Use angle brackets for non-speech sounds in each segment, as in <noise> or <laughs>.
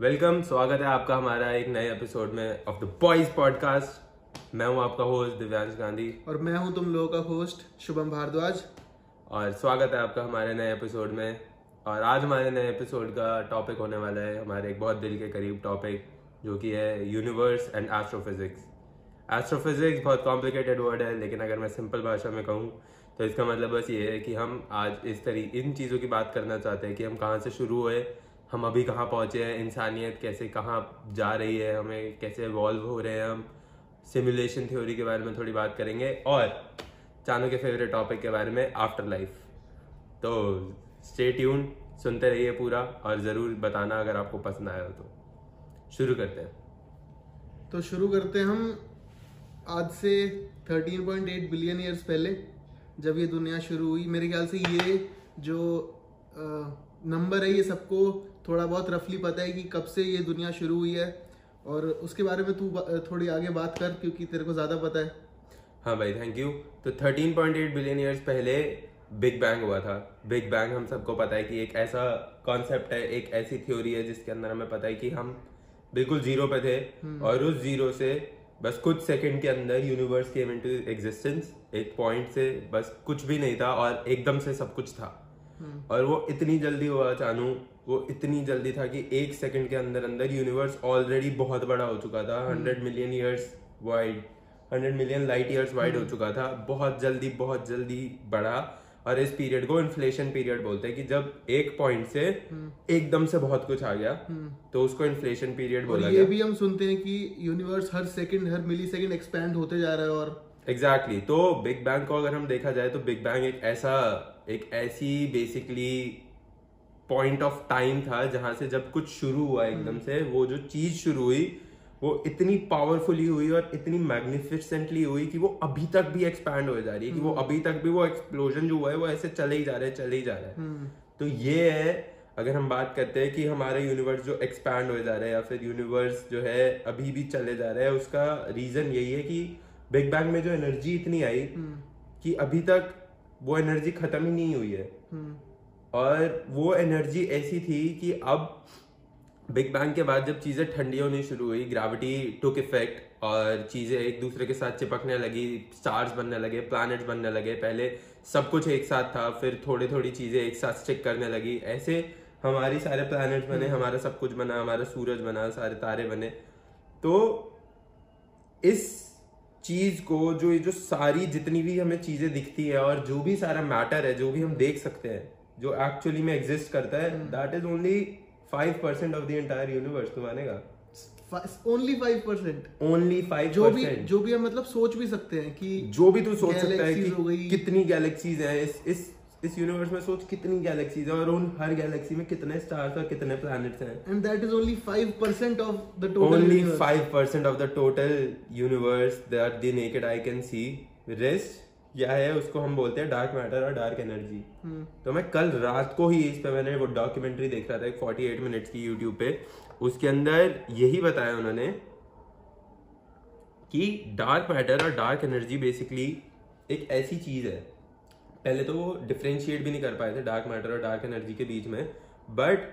Welcome स्वागत है आपका हमारा एक नए एपिसोड में ऑफ़ द बॉयज़ पॉडकास्ट मैं हूँ आपका होस्ट दिव्यांश गांधी। और मैं हूँ तुम लोगों का होस्ट शुभम भारद्वाज। और स्वागत है आपका हमारे नए एपिसोड में। और आज हमारे नए एपिसोड का टॉपिक होने वाला है हमारे एक बहुत दिल के करीब टॉपिक जो कि है यूनिवर्स एंड एस्ट्रोफिजिक्स एस्ट्रोफिजिक्स बहुत कॉम्प्लिकेटेड वर्ड है लेकिन अगर मैं सिंपल भाषा में कहूँ तो इसका मतलब बस ये है कि हम आज इस तरी इन चीज़ों की बात करना चाहते हैं कि हम कहाँ से शुरू हुए हम अभी कहाँ पहुँचे हैं, इंसानियत कैसे कहाँ जा रही है, हमें कैसे इवॉल्व हो रहे हैं हम। सिमुलेशन थ्योरी के बारे में थोड़ी बात करेंगे और चानू के फेवरेट टॉपिक के बारे में आफ्टर लाइफ तो स्टे ट्यून सुनते रहिए पूरा और ज़रूर बताना अगर आपको पसंद आया हो तो। शुरू करते हैं। तो शुरू करते हैं हम आज से 13.8 बिलियन ईयर्स पहले जब ये दुनिया शुरू हुई। मेरे ख्याल से ये जो नंबर है ये सबको थोड़ा बहुत रफली पता है कि कब से ये दुनिया शुरू हुई है और उसके बारे में तू थोड़ी आगे बात कर क्योंकि तेरे को ज़्यादा पता है। हाँ भाई थैंक यू तो 13.8 बिलियन ईयर्स पहले बिग बैंग हुआ था। बिग बैंग हम सबको पता है कि एक ऐसा कॉन्सेप्ट है एक ऐसी थ्योरी है जिसके अंदर हमें पता है कि हम बिल्कुल ज़ीरो पे थे और उस ज़ीरो से बस कुछ सेकंड के अंदर यूनिवर्स केम इनटू एग्जिस्टेंस एक पॉइंट से बस कुछ भी नहीं था और एकदम से सब कुछ था। और वो इतनी जल्दी हुआ चानू वो इतनी जल्दी था कि एक सेकंड के अंदर अंदर यूनिवर्स ऑलरेडी बहुत बड़ा हो चुका था। Hundred million years wide hundred million light years wide हो चुका था। बहुत जल्दी बहुत जल्दी बढ़ा और इस पीरियड को इन्फ्लेशन पीरियड बोलते हैं कि जब एक पॉइंट से एकदम से बहुत कुछ आ गया तो उसको इन्फ्लेशन पीरियड बोला ये भी हम सुनते हैं कि यूनिवर्स हर सेकंड हर मिली सेकंड एक्सपैंड होते जा रहा है और एग्जैक्टली exactly. तो बिग बैंग को अगर हम देखा जाए तो बिग बैंग एक ऐसा एक ऐसी बेसिकली पॉइंट ऑफ़ टाइम था जहाँ से जब कुछ शुरू हुआ एकदम से वो जो चीज़ शुरू हुई वो इतनी पावरफुली हुई और इतनी मैग्निफिसेंटली हुई कि वो अभी तक भी एक्सपैंड हो जा रही है कि वो हम्म। अभी तक भी वो एक्सप्लोजन जो हुआ है वो ऐसे चले ही जा रहे हैं चले ही जा रहे हैं हम्म। तो ये है अगर हम बात करते हैं कि हमारे यूनिवर्स जो एक्सपैंड हो जा रहा है या फिर यूनिवर्स जो है अभी भी चले जा रहा है उसका रीजन यही है कि बिग बैंग में जो एनर्जी इतनी आई हम्म। कि अभी तक वो एनर्जी खत्म ही नहीं हुई है और वो एनर्जी ऐसी थी कि अब बिग बैंग के बाद जब चीज़ें ठंडी होनी शुरू हुई ग्रेविटी टुक इफ़ेक्ट और चीज़ें एक दूसरे के साथ चिपकने लगी स्टार्स बनने लगे प्लैनेट्स बनने लगे। पहले सब कुछ एक साथ था फिर थोड़ी थोड़ी चीज़ें एक साथ स्टिक करने लगी। ऐसे हमारी सारे प्लैनेट्स बने हम्म। हमारा सब कुछ बना हमारा सूरज बना सारे तारे बने। तो इस चीज़ को जो ये जो सारी जितनी भी हमें चीज़ें दिखती है और जो भी सारा मैटर है जो भी हम देख सकते हैं जो एक्चुअली में एग्जिस्ट करता है that is only five percent of the entire universe तू मानेगा। Only five percent only five जो भी जो भी हम मतलब सोच भी सकते हैं कि जो भी तू सोच सकता है कि कितनी गैलेक्सीज हैं इस इस इस यूनिवर्स में सोच कितनी गैलेक्सीज है और उन हर गैलेक्सी में कितने स्टार्स और कितने प्लैनेट्स हैं। And that is only 5% of the total only 5% of the total universe that the naked eye can see rest क्या है उसको हम बोलते हैं डार्क मैटर और डार्क एनर्जी हम्म। तो मैं कल रात को ही इस पे मैंने वो डॉक्यूमेंट्री देख रहा था एक 48 मिनट्स की यूट्यूब पे उसके अंदर यही बताया उन्होंने कि डार्क मैटर और डार्क एनर्जी बेसिकली एक ऐसी चीज़ है पहले तो वो डिफ्रेंशिएट भी नहीं कर पाए थे डार्क मैटर और डार्क एनर्जी के बीच में बट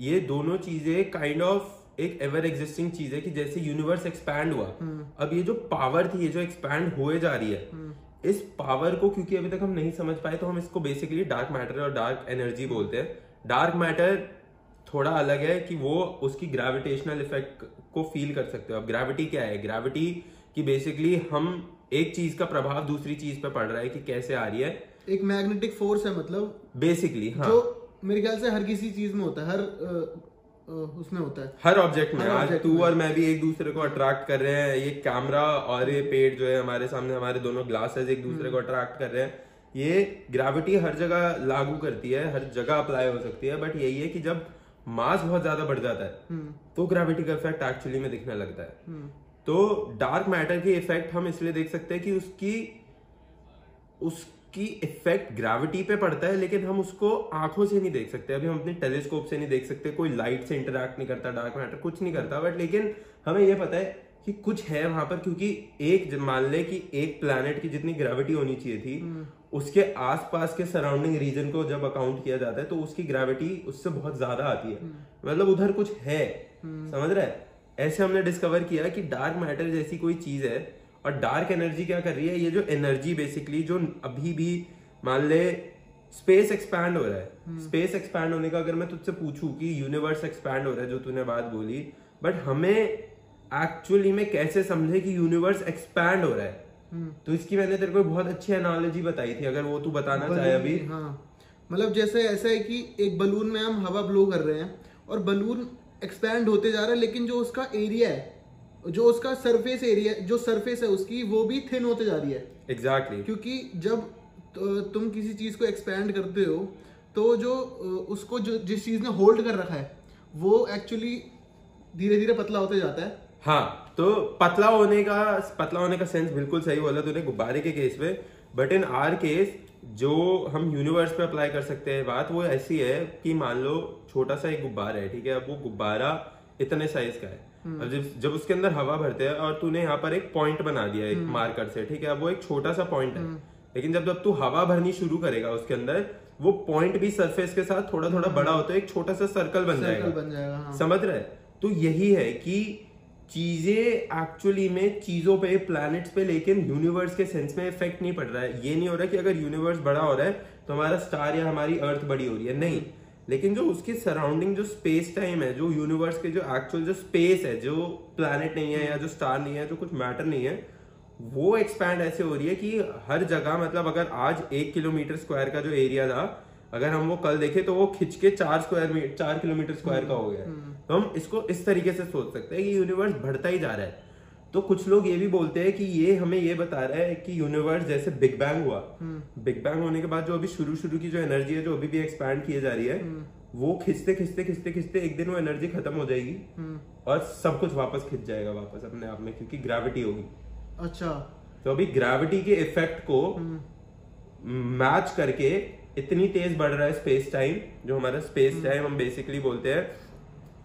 ये दोनों चीज़ें काइंड ऑफ़ एक एवर एग्जिस्टिंग चीज़ है कि जैसे यूनिवर्स एक्सपैंड हुआ हम्म। अब ये जो पावर थी ये जो एक्सपैंड हुए जा रही है हम्म। इस पावर को क्योंकि अभी तक हम नहीं समझ पाए तो हम इसको बेसिकली डार्क मैटर और डार्क एनर्जी बोलते हैं। डार्क मैटर थोड़ा अलग है कि वो उसकी ग्रेविटेशनल इफ़ेक्ट को फील कर सकते हो। अब ग्रेविटी क्या है? ग्रेविटी की बेसिकली हम एक चीज़ का प्रभाव दूसरी चीज़ पे पड़ रहा है कि कैसे आ रही है। एक मैग्नेटिक फोर्स है मतलब। बेसिकली हाँ। जो मेरे ख्याल से हर किसी चीज़ में होता है हर उसमें होता है हर ऑब्जेक्ट में आज तू और मैं भी एक दूसरे को अट्रैक्ट कर रहे हैं ये कैमरा और ये पेड़ जो है हमारे सामने हमारे दोनों ग्लासेस एक दूसरे को अट्रैक्ट हम्म। कर रहे हैं ये ग्रेविटी हर जगह लागू करती है हर जगह अप्लाई हो सकती है बट यही है कि जब मास बहुत ज़्यादा बढ़ जाता है हम्म। तो ग्रेविटी का इफ़ेक्ट एक्चुअली में दिखने लगता है हम्म। तो डार्क मैटर की इफ़ेक्ट हम इसलिए देख सकते हैं कि उसकी उस की इफ़ेक्ट ग्रेविटी पे पड़ता है लेकिन हम उसको आँखों से नहीं देख सकते अभी हम अपने टेलीस्कोप से नहीं देख सकते कोई लाइट से इंटरेक्ट नहीं करता डार्क मैटर कुछ नहीं करता बट लेकिन हमें यह पता है कि कुछ है वहाँ पर क्योंकि एक मान ले कि एक प्लैनेट की जितनी ग्रेविटी होनी चाहिए थी हम्म। उसके आसपास के सराउंडिंग रीजन को जब अकाउंट किया जाता है तो उसकी ग्रेविटी उससे बहुत ज़्यादा आती है हम्म। मतलब उधर कुछ है समझ रहा है ऐसे हमने डिस्कवर किया कि डार्क मैटर जैसी कोई चीज़ है और डार्क एनर्जी क्या कर रही है? ये जो एनर्जी बेसिकली जो अभी भी मान ले स्पेस एक्सपैंड हो रहा है। स्पेस एक्सपैंड होने का अगर मैं तुझसे पूछूँ कि यूनिवर्स एक्सपैंड हो रहा है जो तूने बात बोली बट हमें एक्चुअली में कैसे समझे कि यूनिवर्स एक्सपैंड हो रहा है? तो इसकी मैंने तेरे को बहुत अच्छी एनालॉजी बताई थी अगर वो तू बताना चाहे अभी। हाँ। मतलब जैसे ऐसा है कि एक बलून में हम हवा ब्लो कर रहे हैं और बलून एक्सपैंड होते जा रहा है लेकिन जो उसका एरिया है जो उसका सरफेस एरिया जो सरफेस है उसकी वो भी थिन होते जा रही है एग्जैक्टली exactly. क्योंकि जब तो तुम किसी चीज़ को एक्सपैंड करते हो तो जो उसको जो जिस चीज़ ने होल्ड कर रखा है वो एक्चुअली धीरे धीरे पतला होते जाता है हाँ तो पतला होने का पतला होने का सेंस बिल्कुल सही बोला तूने गुब्बारे के केस में बट इन आर केस जो हम यूनिवर्स पे अप्लाई कर सकते हैं बात वो ऐसी है कि मान लो छोटा सा एक गुब्बारा है ठीक है अब वो गुब्बारा इतने साइज़ का है। अब जब जब उसके अंदर हवा भरते हैं और तूने यहाँ पर एक पॉइंट बना दिया एक मार्कर हम्म। से ठीक है? अब वो एक छोटा सा पॉइंट है। हम्म। लेकिन जब जब तू हवा भरनी शुरू करेगा उसके अंदर वो पॉइंट भी सरफेस के साथ थोड़ा थोड़ा बड़ा होता है एक छोटा सा सर्कल बन जाएगा। बन जाएगा हाँ। समझ रहे? तो यही है कि चीज़ें एक्चुअली में चीज़ों पे प्लैनेट्स पे लेकिन यूनिवर्स के सेंस में इफ़ेक्ट नहीं पड़ रहा है। ये नहीं हो रहा कि अगर यूनिवर्स बड़ा हो रहा है तो हमारा स्टार या हमारी अर्थ बड़ी हो रही है। नहीं। लेकिन जो उसके सराउंडिंग जो स्पेस टाइम है जो यूनिवर्स के जो एक्चुअल जो स्पेस है जो प्लानट नहीं है या जो स्टार नहीं है जो कुछ मैटर नहीं है वो एक्सपैंड ऐसे हो रही है कि हर जगह मतलब अगर आज एक किलोमीटर स्क्वायर का जो एरिया था अगर हम वो कल देखे तो वो खिंच के चार स्क्वायर चार किलोमीटर स्क्वायर का हो गया हम्म। तो हम इसको इस तरीके से सोच सकते हैं कि यूनिवर्स बढ़ता ही जा रहा है तो कुछ लोग ये भी बोलते हैं कि ये हमें ये बता रहा है कि यूनिवर्स जैसे बिग बैंग हुआ। Big hmm. बैंग होने के बाद जो अभी शुरू शुरू की जो एनर्जी है जो अभी भी एक्सपैंड किए जा रही है हम्म। वो खिंचते खिंचते खिंचते खिंचते एक दिन वो एनर्जी खत्म हो जाएगी और सब कुछ वापस खिंच जाएगा वापस अपने आप में क्योंकि ग्रेविटी होगी। अच्छा। तो अभी ग्रेविटी के इफ़ेक्ट को मैच करके इतनी तेज बढ़ रहा है स्पेस टाइम जो हमारा स्पेस टाइम हम बेसिकली बोलते हैं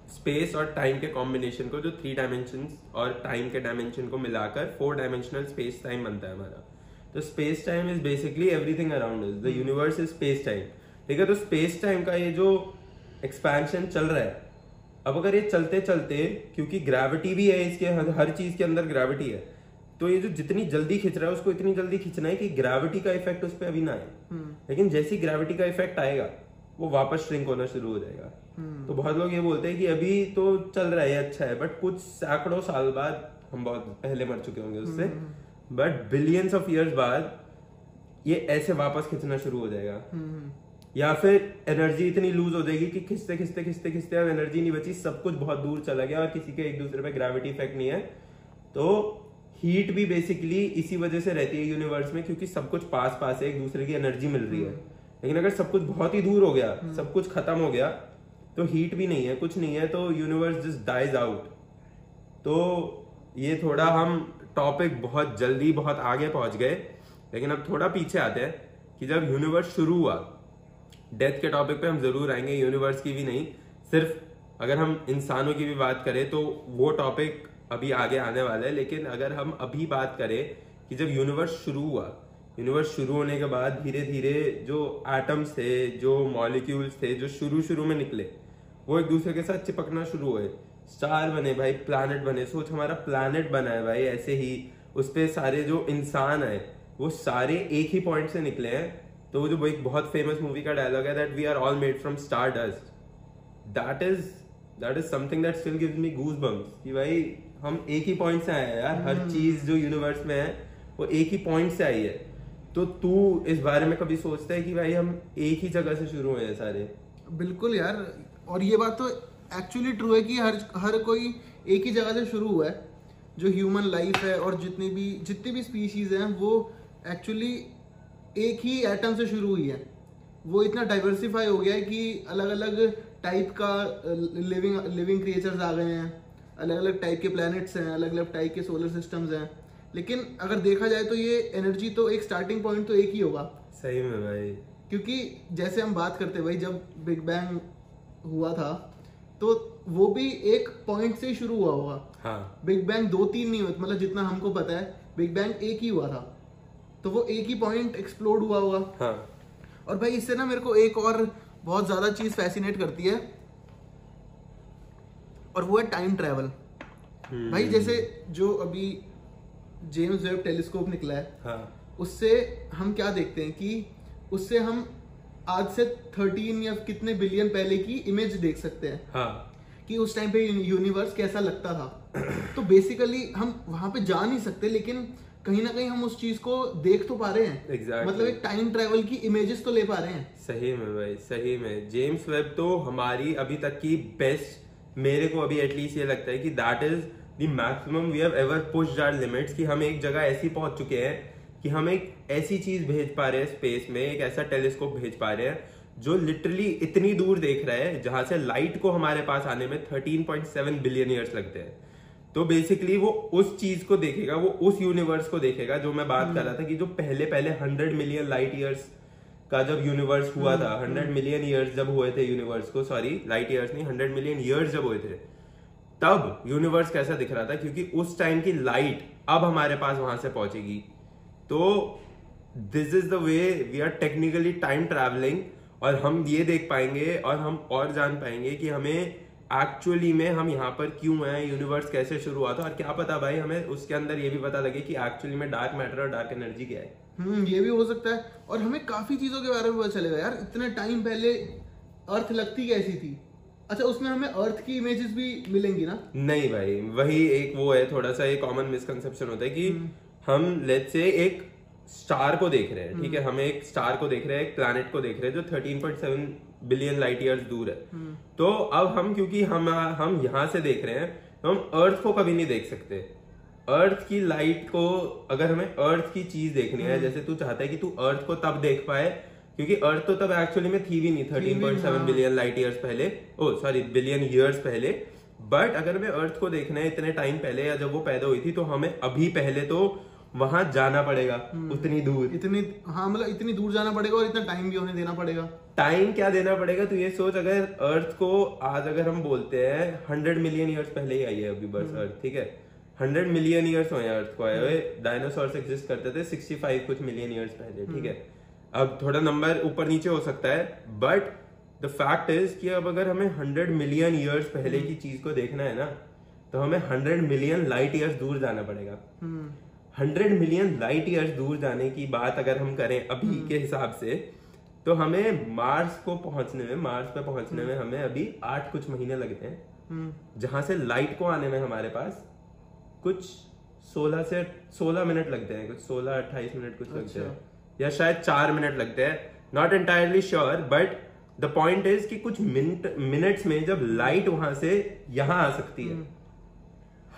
स्पेस और टाइम के कॉम्बिनेशन को जो थ्री डायमेंशन और टाइम के डायमेंशन को मिलाकर फोर डायमेंशनल स्पेस टाइम बनता है हमारा। तो space time is basically everything around is the universe is space time ठीक है तो स्पेस टाइम का ये जो एक्सपेंशन चल रहा है अब अगर ये चलते चलते क्योंकि ग्रेविटी भी है इसके हर हर चीज़ के अंदर ग्रेविटी है तो ये जो जितनी जल्दी खिंच रहा है उसको इतनी जल्दी खिंचना है कि ग्रेविटी का इफ़ेक्ट उस पर अभी ना आए। हम्म। लेकिन जैसी ग्रेविटी का इफ़ेक्ट आएगा वो वापस श्रिंक होना शुरू हो जाएगा हम्म। तो बहुत लोग ये बोलते हैं कि अभी तो चल रहा है अच्छा है बट कुछ सैकड़ों साल बाद हम बहुत पहले मर चुके होंगे उससे बट बिलियंस ऑफ़ ईयर्स बाद ये ऐसे वापस खिंचना शुरू हो जाएगा हम्म। या फिर एनर्जी इतनी लूज हो जाएगी कि खिंचते खिंचते खिंचते खिंचते अब एनर्जी नहीं बची सब कुछ बहुत दूर चला गया और किसी के एक दूसरे पे ग्रेविटी इफ़ेक्ट नहीं है तो हीट भी बेसिकली इसी वजह से रहती है यूनिवर्स में क्योंकि सब कुछ पास पास है एक दूसरे की एनर्जी मिल रही है हम्म। लेकिन अगर सब कुछ बहुत ही दूर हो गया हम्म। सब कुछ खत्म हो गया तो हीट भी नहीं है कुछ नहीं है तो यूनिवर्स जस्ट डाइज आउट तो ये थोड़ा हम टॉपिक बहुत जल्दी बहुत आगे पहुँच गए लेकिन अब थोड़ा पीछे आते हैं कि जब यूनिवर्स शुरू हुआ डेथ के टॉपिक पे हम ज़रूर आएँगे यूनिवर्स की भी नहीं सिर्फ़ अगर हम इंसानों की भी बात करें तो वो टॉपिक अभी आगे आने वाला है लेकिन अगर हम अभी बात करें कि जब यूनिवर्स शुरू हुआ यूनिवर्स शुरू होने के बाद धीरे धीरे जो एटम्स थे जो मॉलिक्यूल्स थे जो शुरू शुरू में निकले वो एक दूसरे के साथ चिपकना शुरू हुए। स्टार बने भाई प्लानट बने। सोच हमारा प्लानट बना है भाई ऐसे ही उस पर सारे जो इंसान आए वो सारे एक ही पॉइंट से निकले हैं। तो वो जो एक बहुत फ़ेमस मूवी का डायलॉग है that we are all made from star dust that is that is something that still gives me goose bumps कि भाई हम एक ही पॉइंट से आए हैं यार। हर हम्म। चीज़ जो यूनिवर्स में है वो एक ही पॉइंट से आई है। तो तू इस बारे में कभी सोचता है कि भाई हम एक ही जगह से शुरू हुए हैं सारे? बिल्कुल यार, और ये बात तो एक्चुअली ट्रू है कि हर हर कोई एक ही जगह से शुरू हुआ है। जो ह्यूमन लाइफ है और जितनी भी जितनी भी स्पीशीज हैं, वो एक्चुअली एक ही एटम से शुरू हुई है। वो इतना डाइवर्सिफाई हो गया है कि अलग अलग टाइप का लिविंग लिविंग क्रिएचर्स आ गए हैं। अलग अलग टाइप के प्लैनेट्स हैं अलग अलग टाइप के सोलर सिस्टम्स हैं। लेकिन अगर देखा जाए तो ये एनर्जी तो एक स्टार्टिंग पॉइंट तो एक ही होगा। सही में भाई। क्योंकि जैसे हम बात करते भाई जब बिग बैंग हुआ था तो वो भी एक पॉइंट से शुरू हुआ होगा। हाँ। बिग बैंग दो तीन नहीं हुआ मतलब जितना हमको पता है बिग बैंग एक ही हुआ था। तो वो एक ही पॉइंट एक्सप्लोड हुआ होगा। हाँ। और भाई इससे ना मेरे को एक और बहुत ज़्यादा चीज़ फैसिनेट करती है और वो है टाइम ट्रैवल हम्म। भाई जैसे जो अभी जेम्स वेब टेलीस्कोप निकला है। हाँ। उससे हम क्या देखते हैं कि उससे हम आज से थर्टीन या कितने बिलियन पहले की इमेज देख सकते हैं। हाँ। कि उस टाइम पे यूनिवर्स कैसा लगता था। तो बेसिकली हम वहाँ पे जा नहीं सकते लेकिन कहीं ना कहीं हम उस चीज़ को देख तो पा रहे हैं। Exactly. मतलब एक टाइम ट्रेवल की इमेजेस तो ले पा रहे हैं। सही में भाई सही में। जेम्स वेब तो हमारी अभी तक की बेस्ट मेरे को अभी एटलीस्ट ये लगता है कि that is the maximum we have ever pushed our limits कि हम एक जगह ऐसी पहुँच चुके हैं कि हम एक ऐसी चीज़ भेज पा रहे हैं स्पेस में एक ऐसा टेलीस्कोप भेज पा रहे हैं जो लिटरली इतनी दूर देख रहा है जहाँ से लाइट को हमारे पास आने में 13.7 बिलियन ईयर्स लगते हैं। तो बेसिकली वो उस चीज़ को देखेगा वो उस यूनिवर्स को देखेगा जो मैं बात कर रहा था कि जो पहले पहले हंड्रेड मिलियन लाइट ईयर्स का जब यूनिवर्स हुआ था हंड्रेड मिलियन ईयर्स जब हुए थे यूनिवर्स को सॉरी लाइट ईयर्स नहीं हंड्रेड मिलियन ईयर्स जब हुए थे तब यूनिवर्स कैसा दिख रहा था? क्योंकि उस टाइम की लाइट अब हमारे पास वहाँ से पहुंचेगी। तो this is the way we are technically time travelling और हम ये देख पाएँगे और हम और जान पाएँगे कि हमें एक्चुअली में हम यहाँ पर क्यों हैं यूनिवर्स कैसे शुरू हुआ था और क्या पता भाई हमें उसके अंदर ये भी पता लगे कि एक्चुअली में डार्क मैटर और डार्क एनर्जी क्या है। हम्म ये भी हो सकता है। और हमें काफ़ी चीज़ों के बारे में पता चलेगा यार। इतने टाइम पहले अर्थ लगती कैसी थी? अच्छा उसमें हमें अर्थ की इमेजेस भी मिलेंगी ना? नहीं भाई वही एक वो है थोड़ा सा एक कॉमन मिसकंसेप्शन होता है कि हम लेट से एक स्टार को देख रहे हैं ठीक है? हम एक स्टार को देख रहे हैं एक प्लैनेट को देख रहे हैं जो 13.7 बिलियन लाइट ईयर्स दूर है। तो अब हम क्योंकि हम हम यहाँ से देख रहे हैं तो हम अर्थ को कभी नहीं देख सकते। अर्थ की लाइट को अगर हमें अर्थ की चीज़ देखनी है जैसे तू चाहता है कि तू अर्थ को तब देख पाए क्योंकि अर्थ तो तब एक्चुअली में थी भी नहीं thirteen point seven billion light years पहले। ओ सॉरी बिलियन ईयर्स पहले। बट अगर हमें अर्थ को देखना है इतने टाइम पहले या जब वो पैदा हुई थी तो हमें अभी पहले तो वहाँ जाना पड़ेगा उतनी दूर। इतनी हाँ मतलब इतनी दूर जाना पड़ेगा और इतना टाइम भी उन्हें देना पड़ेगा। टाइम क्या देना पड़ेगा? तो ये सोच अगर अर्थ को आज अगर हम बोलते हैं हंड्रेड मिलियन ईयर्स पहले ही आई है अभी बस अर्थ ठीक है? हंड्रेड मिलियन ईयर्स हुए अर्थ को आए हुए। डायनासोर एग्जिस्ट करते थे सिक्सटी फाइव कुछ मिलियन ईयर्स पहले ठीक है? अब थोड़ा नंबर ऊपर नीचे हो सकता है बट द फैक्ट इज़ कि अब अगर हमें हंड्रेड मिलियन ईयर्स पहले की चीज़ को देखना है ना तो हमें हंड्रेड मिलियन लाइट ईयर्स दूर जाना पड़ेगा। हम्म हंड्रेड मिलियन लाइट ईयर्स दूर जाने की बात अगर हम करें अभी के हिसाब से तो हमें मार्स को पहुँचने में मार्स पे पहुँचने में हमें अभी आठ कुछ महीने लगते हैं। हम्म। जहाँ से लाइट को आने में हमारे पास कुछ 16 से 16 मिनट लगते हैं कुछ 16 28 मिनट कुछ अच्छा। लगते हैं। या शायद चार मिनट लगते हैं। Not entirely sure but the point is कि कुछ मिनट मिनट्स में जब लाइट वहाँ से यहाँ आ सकती है।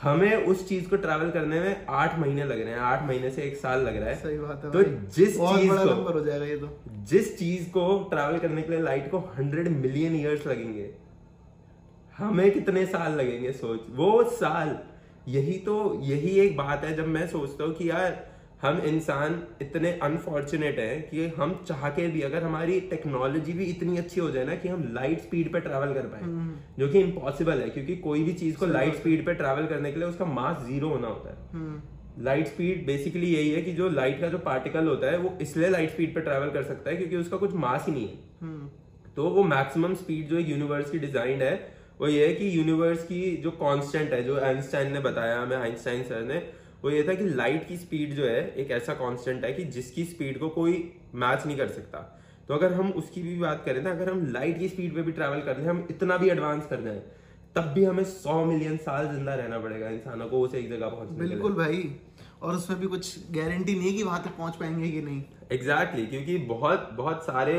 हमें उस चीज़ को ट्रैवल करने में आठ महीने लग रहे हैं आठ महीने से एक साल लग रहा है। सही बात है तो जिस चीज़ को हो जाएगा ये तो। जिस चीज़ को ट्रैवल करने के लिए लाइट को हंड्रेड मिलियन ईयर्स लगेंगे हमें कितने साल लगेंगे सोच? वो साल। यही तो यही एक बात है जब मैं सोचता हूँ कि यार हम इंसान इतने अनफॉर्चुनेट हैं कि हम चाह के भी अगर हमारी टेक्नोलॉजी भी इतनी अच्छी हो जाए ना कि हम लाइट स्पीड पे ट्रैवल कर पाए जो कि इम्पॉसिबल है क्योंकि कोई भी चीज़ को लाइट स्पीड पे ट्रैवल करने के लिए उसका मास ज़ीरो होना होता है। हम्म। लाइट स्पीड बेसिकली यही है कि जो लाइट का जो पार्टिकल होता है वो इसलिए लाइट स्पीड पे ट्रैवल कर सकता है क्योंकि उसका कुछ मास ही नहीं है। हम्म। तो वो मैक्सिमम स्पीड जो एक यूनिवर्स की डिजाइंड है वो ये है कि यूनिवर्स की जो कांस्टेंट है जो आइंस्टाइन ने बताया हमें आइंस्टाइन सर ने वो ये था कि लाइट की स्पीड जो है एक ऐसा कांस्टेंट है कि जिसकी स्पीड को कोई मैच नहीं कर सकता। तो अगर हम उसकी भी बात करें ना अगर हम लाइट की स्पीड पे भी ट्रैवल कर ले हम इतना भी एडवांस कर जाए तब भी हमें सौ मिलियन साल ज़िंदा रहना पड़ेगा इंसानों को उसे एक जगह पहुँचने बिल्कुल भाई। और उसमें भी कुछ गारंटी नहीं है कि वहाँ तक पहुँच पाएँगे कि नहीं। एग्जैक्टली exactly, क्योंकि बहुत बहुत सारे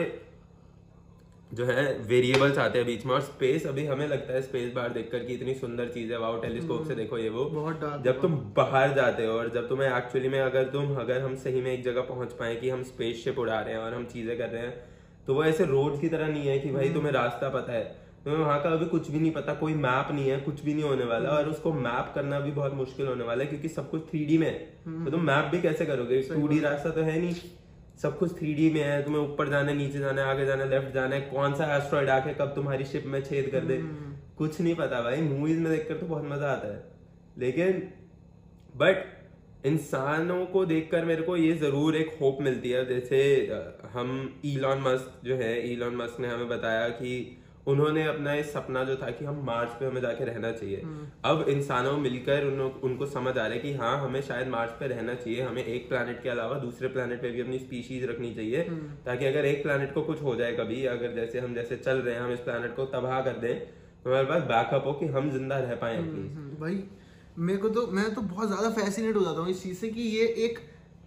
जो है वेरिएबल्स आते हैं बीच में और स्पेस अभी हमें लगता है स्पेस बाहर देखकर कि इतनी सुंदर चीज़ है। वाओ टेलीस्कोप से देखो ये वो। बहुत जब तुम बाहर जाते हो और जब तुम्हें एक्चुअली में अगर तुम अगर हम सही में एक जगह पहुँच पाए कि हम स्पेस शिप उड़ा रहे हैं और हम चीज़ें कर रहे हैं तो वो ऐसे रोड की तरह नहीं है कि भाई तुम्हें रास्ता पता है। तुम्हें वहाँ का अभी कुछ भी नहीं पता कोई मैप नहीं है कुछ भी नहीं होने वाला और उसको मैप करना भी बहुत मुश्किल होने वाला है क्योंकि सब कुछ थ्री में है। तो तुम मैप भी कैसे करोगे? टू रास्ता तो है नहीं। सब कुछ थ्री में है तुम्हें ऊपर जाना है नीचे जाना है आगे जाना है लेफ़्ट जाना है कौन सा एस्ट्रॉइड आके कब तुम्हारी शिप में छेद कर दे? कुछ नहीं पता भाई मूवीज़ में देखकर तो बहुत मज़ा आता है। लेकिन बट इंसानों को देखकर मेरे को ये ज़रूर एक होप मिलती है। जैसे हम इलॉन मस्क जो है इलॉन मस्क ने हमें बताया कि उन्होंने अपना ये सपना जो था कि हम मार्च पे हमें जाके रहना चाहिए। अब इंसानों मिलकर उन, उनको समझ आ रहा है कि हाँ हमें शायद मार्च पे रहना चाहिए। हमें एक प्लानट के अलावा दूसरे प्लानट पे भी अपनी स्पीशीज रखनी चाहिए ताकि अगर एक प्लानट को कुछ हो जाए कभी अगर जैसे हम जैसे चल रहे हैं हम इस प्लानट को तबाह कर दें तो हमारे पास बैकअप हो कि हम ज़िंदा रह पाए हम्म, भाई मेरे को तो मैं तो बहुत ज़्यादा फैसिनेट हो जाता हूँ इस चीज़ से कि ये एक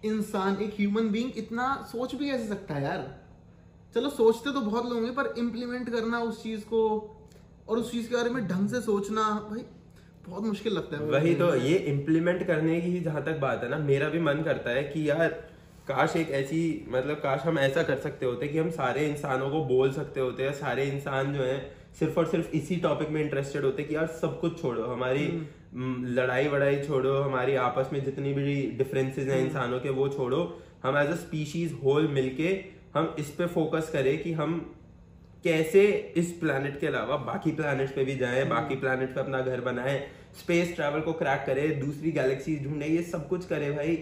इंसान एक ह्यूमन बींग इतना सोच भी कैसे सकता है यार? चलो सोचते तो बहुत लोग हैं पर इम्प्लीमेंट करना उस चीज़ को और उस चीज़ के बारे में ढंग से सोचना भाई बहुत मुश्किल लगता है। वही तो ये इम्प्लीमेंट करने की जहाँ तक बात है ना मेरा भी मन करता है कि यार काश एक ऐसी मतलब काश हम ऐसा कर सकते होते कि हम सारे इंसानों को बोल सकते होते हैं सारे इंसान जो है सिर्फ़ और सिर्फ़ इसी टॉपिक में इंटरेस्टेड होते कि यार सब कुछ छोड़ो हमारी हम्म, लड़ाई वड़ाई छोड़ो हमारी आपस में जितनी भी डिफरेंसेस हैं इंसानों के वो छोड़ो। हम एज अ स्पीशीज होल मिलके हम इस पे फोकस करें कि हम कैसे इस प्लानट के अलावा बाकी प्लानट पे भी जाएँ बाकी प्लानट पे अपना घर बनाएँ स्पेस ट्रैवल को क्रैक करें दूसरी गैलेक्सी ढूंढे ये सब कुछ करें भाई।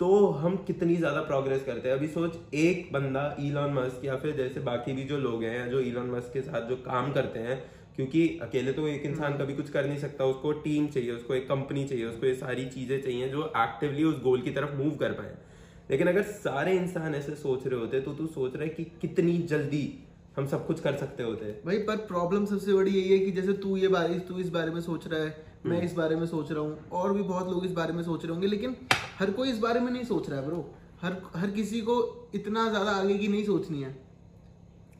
तो हम कितनी ज़्यादा प्रोग्रेस करते हैं। अभी सोच एक बंदा ईलॉन मस्क या फिर जैसे बाकी भी जो लोग हैं जो ईलॉन मस्क के साथ जो काम करते हैं क्योंकि अकेले तो एक इंसान कभी कुछ कर नहीं सकता उसको टीम चाहिए उसको एक कंपनी चाहिए उसको ये सारी चीज़ें चाहिए जो एक्टिवली उस गोल की तरफ़ मूव कर पाए। लेकिन अगर सारे इंसान ऐसे सोच रहे होते तो तू सोच रहा है कि कितनी जल्दी हम सब कुछ कर सकते होते। भाई पर प्रॉब्लम सबसे बड़ी यही है कि जैसे तू ये बारे तू इस बारे में सोच रहा है मैं हम्म। इस बारे में सोच रहा हूँ और भी बहुत लोग इस बारे में सोच रहे होंगे लेकिन हर कोई इस बारे में नहीं सोच रहा है ब्रो हर हर किसी को इतना ज़्यादा आगे की नहीं सोचनी है।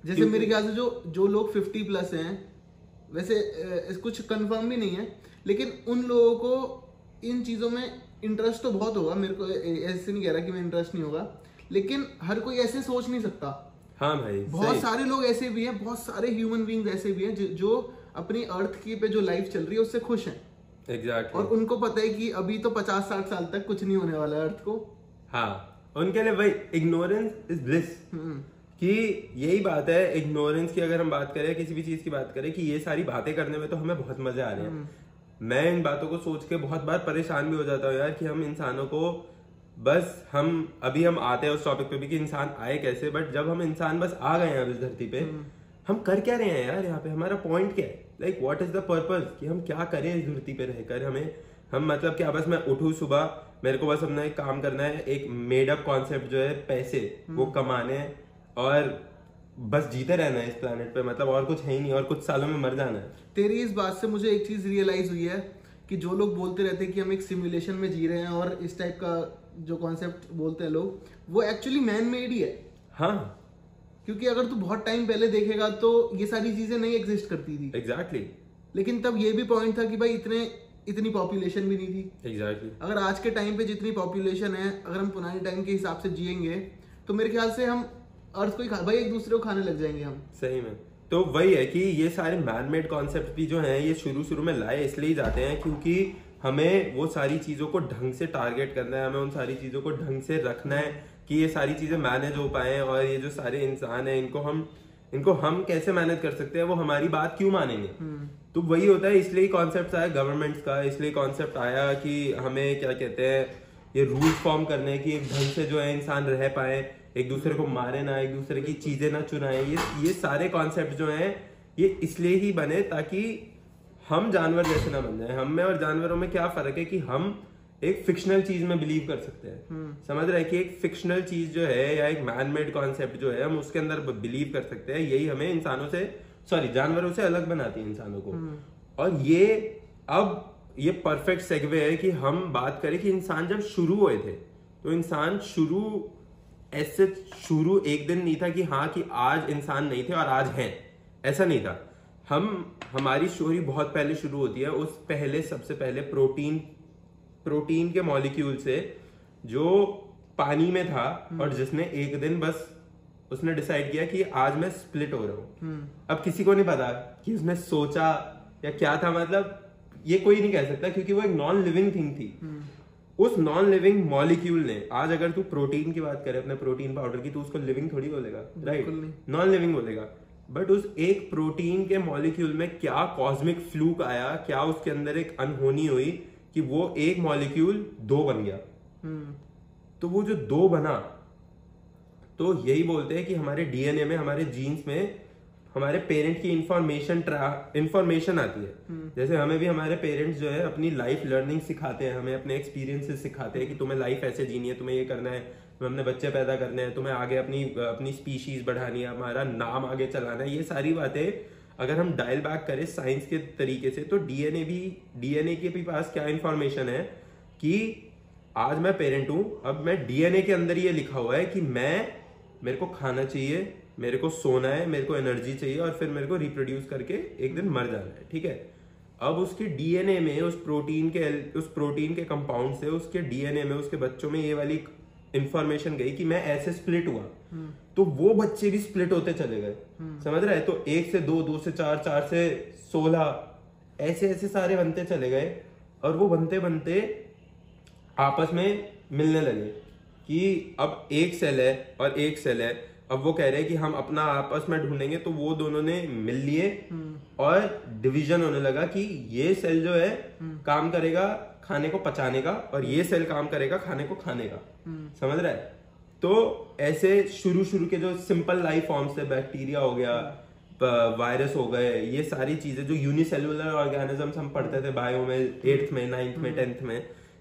जैसे मेरे ख्याल से जो जो लोग फिफ्टी प्लस हैं वैसे कुछ कंफर्म भी नहीं है लेकिन उन लोगों को इन चीज़ों में इंटरेस्ट तो बहुत होगा मेरे को ऐसे नहीं कह रहा कि मैं इंटरेस्ट नहीं होगा लेकिन हर कोई ऐसे सोच नहीं सकता। हाँ भाई बहुत सारे लोग ऐसे भी हैं बहुत सारे ह्यूमन बींग्स ऐसे भी हैं जो, अपनी अर्थ की पे जो लाइफ चल रही है उससे खुश हैं। एग्जैक्टली और उनको पता है कि अभी तो पचास साठ साल तक कुछ नहीं होने वाला अर्थ को। हाँ उनके लिए भाई इग्नोरेंस इज़ ब्लिस हम्म, कि यही बात है इग्नोरेंस की अगर हम बात करें किसी भी चीज़ की बात करें कि ये सारी बातें करने में तो हमें बहुत मज़े आ रहे हैं। मैं इन बातों को सोच के बहुत बार परेशान भी हो जाता हूँ यार कि हम इंसानों को बस हम अभी हम आते हैं उस टॉपिक पे भी कि इंसान आए कैसे बट जब हम इंसान बस आ गए हैं इस धरती पे हम कर क्या रहे हैं यार यहाँ पे? हमारा पॉइंट क्या है? Like what is the purpose कि हम क्या करें इस धरती पे रहकर? हमें हम मतलब क्या बस मैं उठू सुबह मेरे को बस अपना एक काम करना है एक मेड अप कॉन्सेप्ट जो है पैसे वो कमाने और बस जीते रहना है इस प्लेनेट पे मतलब और कुछ है ही नहीं और कुछ सालों में मर जाना है। तेरी इस बात से मुझे एक चीज़ रियलाइज़ हुई है कि जो लोग बोलते रहते हैं कि हम एक सिमुलेशन में जी रहे हैं और इस टाइप का जो कॉन्सेप्ट बोलते हैं लोग वो एक्चुअली मैन मेड ही है। हाँ। क्योंकि अगर तू बहुत टाइम पहले देखेगा तो ये सारी चीज़ें नहीं एग्जिस्ट करती थी। Exactly exactly. लेकिन तब ये भी पॉइंट था कि भाई इतने इतनी पॉपुलेशन भी नहीं थी। Exactly exactly. अगर आज के टाइम पे जितनी पॉपुलेशन है अगर हम पुराने टाइम के हिसाब से जिएँगे तो मेरे ख्याल से हम अर्थ को ही खा भाई एक दूसरे को खाने लग जाएँगे हम। सही में। तो वही है कि ये सारे मैन मेड कॉन्सेप्ट भी जो हैं ये शुरू शुरू में लाए इसलिए ही जाते हैं क्योंकि हमें वो सारी चीज़ों को ढंग से टारगेट करना है हमें उन सारी चीज़ों को ढंग से रखना है कि ये सारी चीज़ें मैनेज हो पाए और ये जो सारे इंसान हैं इनको हम इनको हम कैसे मैनेज कर सकते हैं वो हमारी बात क्यों मानेंगे? तो वही होता है इसलिए कॉन्सेप्ट आया गवर्नमेंट्स का इसलिए कॉन्सेप्ट आया कि हमें क्या कहते हैं ये रूल फॉर्म करने की एक ढंग से जो है इंसान रह पाए। एक दूसरे को मारे ना एक दूसरे की चीज़ें ना चुराए ये ये सारे कॉन्सेप्ट जो हैं ये इसलिए ही बने ताकि हम जानवर जैसे ना बन जाए। हम में और जानवरों में क्या फ़र्क है कि हम एक फिक्शनल चीज़ में बिलीव कर सकते हैं। समझ रहे हैं कि एक फिक्शनल चीज़ जो है या एक मैन मेड कॉन्सेप्ट जो है हम उसके अंदर बिलीव कर सकते हैं। यही हमें इंसानों से सॉरी जानवरों से अलग बनाती है इंसानों को। और ये अब ये परफेक्ट सेगवे है कि हम बात करें कि इंसान जब शुरू हुए थे तो इंसान शुरू ऐसे शुरू एक दिन नहीं था कि हाँ कि आज इंसान नहीं थे और आज हैं। ऐसा नहीं था। हम हमारी स्टोरी बहुत पहले शुरू होती है उस पहले सबसे पहले प्रोटीन प्रोटीन के मॉलिक्यूल से जो पानी में था और जिसने एक दिन बस उसने डिसाइड किया कि आज मैं स्प्लिट हो रहा हूँ। अब किसी को नहीं पता कि उसने सोचा या क्या था मतलब ये कोई नहीं कह सकता क्योंकि वो एक नॉन लिविंग थिंग थी उस नॉन लिविंग मॉलिक्यूल ने आज अगर तू प्रोटीन की बात करे अपने प्रोटीन पाउडर की तो उसको लिविंग थोड़ी बोलेगा राइट नॉन लिविंग बोलेगा। बट उस एक प्रोटीन के मॉलिक्यूल में क्या कॉस्मिक फ्लूक आया क्या उसके अंदर एक अनहोनी हुई कि वो एक मॉलिक्यूल दो बन गया। हम्म। तो वो जो दो बना तो यही बोलते हैं कि हमारे डीएनए में हमारे जीन्स में हमारे पेरेंट की इंफॉर्मेशन इंफॉर्मेशन आती है हम्म। जैसे हमें भी हमारे पेरेंट्स जो है अपनी लाइफ लर्निंग सिखाते हैं हमें अपने एक्सपीरियंसेस सिखाते हैं कि तुम्हें लाइफ ऐसे जीनी है तुम्हें ये करना है तुम्हें अपने बच्चे पैदा करने हैं तुम्हें आगे अपनी अपनी स्पीशीज बढ़ानी है हमारा नाम आगे चलाना है ये सारी बातें अगर हम डायल बैक करें साइंस के तरीके से तो डीएनए भी डीएनए के भी पास क्या इंफॉर्मेशन है कि आज मैं पेरेंट हूँ अब मैं डीएनए के अंदर ये लिखा हुआ है कि मैं मेरे को खाना चाहिए मेरे को सोना है मेरे को एनर्जी चाहिए और फिर मेरे को रिप्रोड्यूस करके एक दिन मर जाना है ठीक है? अब उसके डीएनए में उस प्रोटीन के उस प्रोटीन के कंपाउंड से उसके डीएनए में उसके बच्चों में ये वाली इंफॉर्मेशन गई कि मैं ऐसे स्प्लिट हुआ। तो वो बच्चे भी स्प्लिट होते चले गए। समझ रहे हैं? तो एक से दो दो से चार चार से सोलह ऐसे ऐसे सारे बनते चले गए और वो बनते बनते आपस में मिलने लगे कि अब एक सेल है और एक सेल है। अब वो कह रहे हैं कि हम अपना आपस में ढूंढेंगे तो वो दोनों ने मिल लिए। और डिवीज़न होने लगा कि ये सेल जो है काम करेगा खाने को पचाने का और ये सेल काम करेगा खाने को खाने का। समझ रहा है? तो ऐसे शुरू शुरू के जो सिंपल लाइफ फॉर्म्स थे बैक्टीरिया हो गया वायरस हो गए ये सारी चीज़ें जो यूनिसेलुलर ऑर्गेनिजम्स हम पढ़ते थे बायो में एट्थ में नाइन्थ में टेंथ में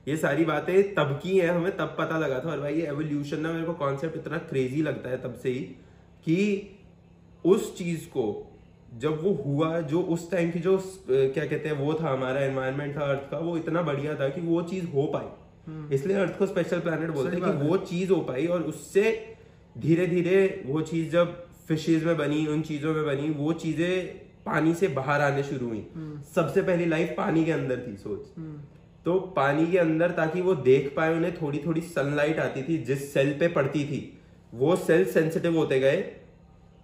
ये सारी बातें तब की है हमें तब पता लगा था। और भाई ये एवोल्यूशन ना मेरे को कॉन्सेप्ट इतना क्रेजी लगता है तब से ही कि उस चीज़ को जब वो हुआ जो उस टाइम की जो क्या कहते हैं वो था हमारा एनवायरमेंट था अर्थ का वो इतना बढ़िया था कि वो चीज़ हो पाई। इसलिए अर्थ को स्पेशल प्लैनेट बोलते हैं कि वो चीज़ हो पाई और उससे धीरे धीरे वो चीज़ जब फिशेज में बनी उन चीज़ों में बनी वो चीज़ें पानी से बाहर आने शुरू हुई। सबसे पहली लाइफ पानी के अंदर थी सोच। तो पानी के अंदर ताकि वो देख पाए उन्हें थोड़ी थोड़ी सनलाइट आती थी जिस सेल पे पड़ती थी वो सेल सेंसिटिव होते गए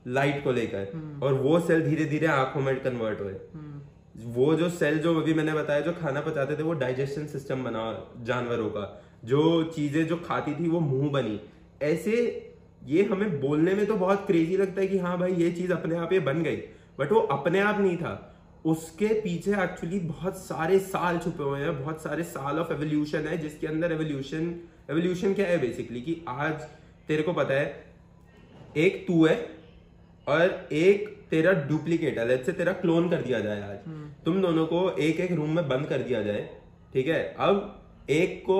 लाइट को लेकर और वो सेल धीरे धीरे आँखों में कन्वर्ट हुए। वो जो सेल जो अभी मैंने बताया जो खाना पचाते थे वो डाइजेशन सिस्टम बना जानवरों का। जो चीज़ें जो खाती थी वो मुँह बनी। ऐसे ये हमें बोलने में तो बहुत क्रेजी लगता है कि हाँ भाई ये चीज़ अपने आप ये बन गई। बट वो अपने आप नहीं था। उसके पीछे एक्चुअली बहुत सारे साल छुपे हुए हैं बहुत सारे साल ऑफ़ एवोल्यूशन है जिसके अंदर एवोल्यूशन एवोल्यूशन क्या है बेसिकली कि आज तेरे को पता है एक तू है और एक तेरा डुप्लीकेट है से तेरा क्लोन कर दिया जाए आज। तुम दोनों को एक एक रूम में बंद कर दिया जाए ठीक है? अब एक को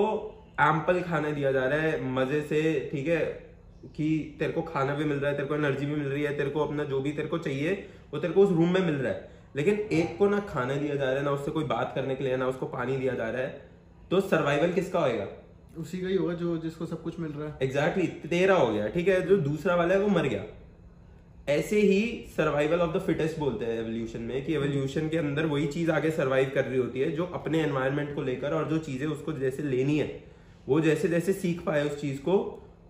एम्पल खाना दिया जा रहा है मज़े से ठीक है? कि तेरे को खाना भी मिल रहा है तेरे को एनर्जी भी मिल रही है तेरे को अपना जो भी तेरे को चाहिए वो तेरे को उस रूम में मिल रहा है। लेकिन एक को ना खाना दिया जा रहा है ना उससे कोई बात करने के लिए ना उसको पानी दिया जा रहा है तो सर्वाइवल किसका होएगा? उसी का ही होगा जो जिसको सब कुछ मिल रहा है। एग्जैक्टली exactly, तेरा हो गया ठीक है? जो दूसरा वाला है वो मर गया। ऐसे ही सर्वाइवल ऑफ़ द फिटेस्ट बोलते हैं एवोल्यूशन में कि एवोल्यूशन के अंदर वही चीज़ आगे सर्वाइव कर रही होती है जो अपने एनवायरमेंट को लेकर और जो चीज़ें उसको जैसे लेनी है वो जैसे जैसे सीख पाए उस चीज़ को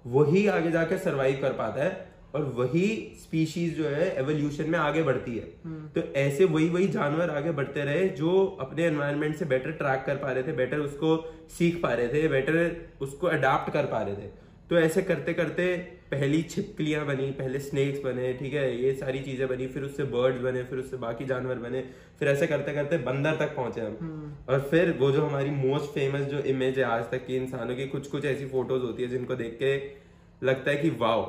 वही आगे जाकर सर्वाइव कर पाता है। और वही स्पीशीज जो है एवोल्यूशन में आगे बढ़ती है हम्म। तो ऐसे वही वही जानवर आगे बढ़ते रहे जो अपने एनवायरनमेंट से बेटर ट्रैक कर पा रहे थे बेटर उसको सीख पा रहे थे बेटर उसको अडाप्ट कर पा रहे थे तो ऐसे करते करते पहली छिपकलियाँ बनी पहले स्नेक्स बने ठीक है ये सारी चीज़ें बनी फिर उससे बर्ड्स बने फिर उससे बाकी जानवर बने फिर ऐसे करते करते बंदर तक पहुँचे हम हम्म। और फिर वो जो हमारी मोस्ट फ़ेमस जो इमेज है आज तक की इंसानों की कुछ कुछ ऐसी फ़ोटोज़ होती है जिनको देख के लगता है कि वाओ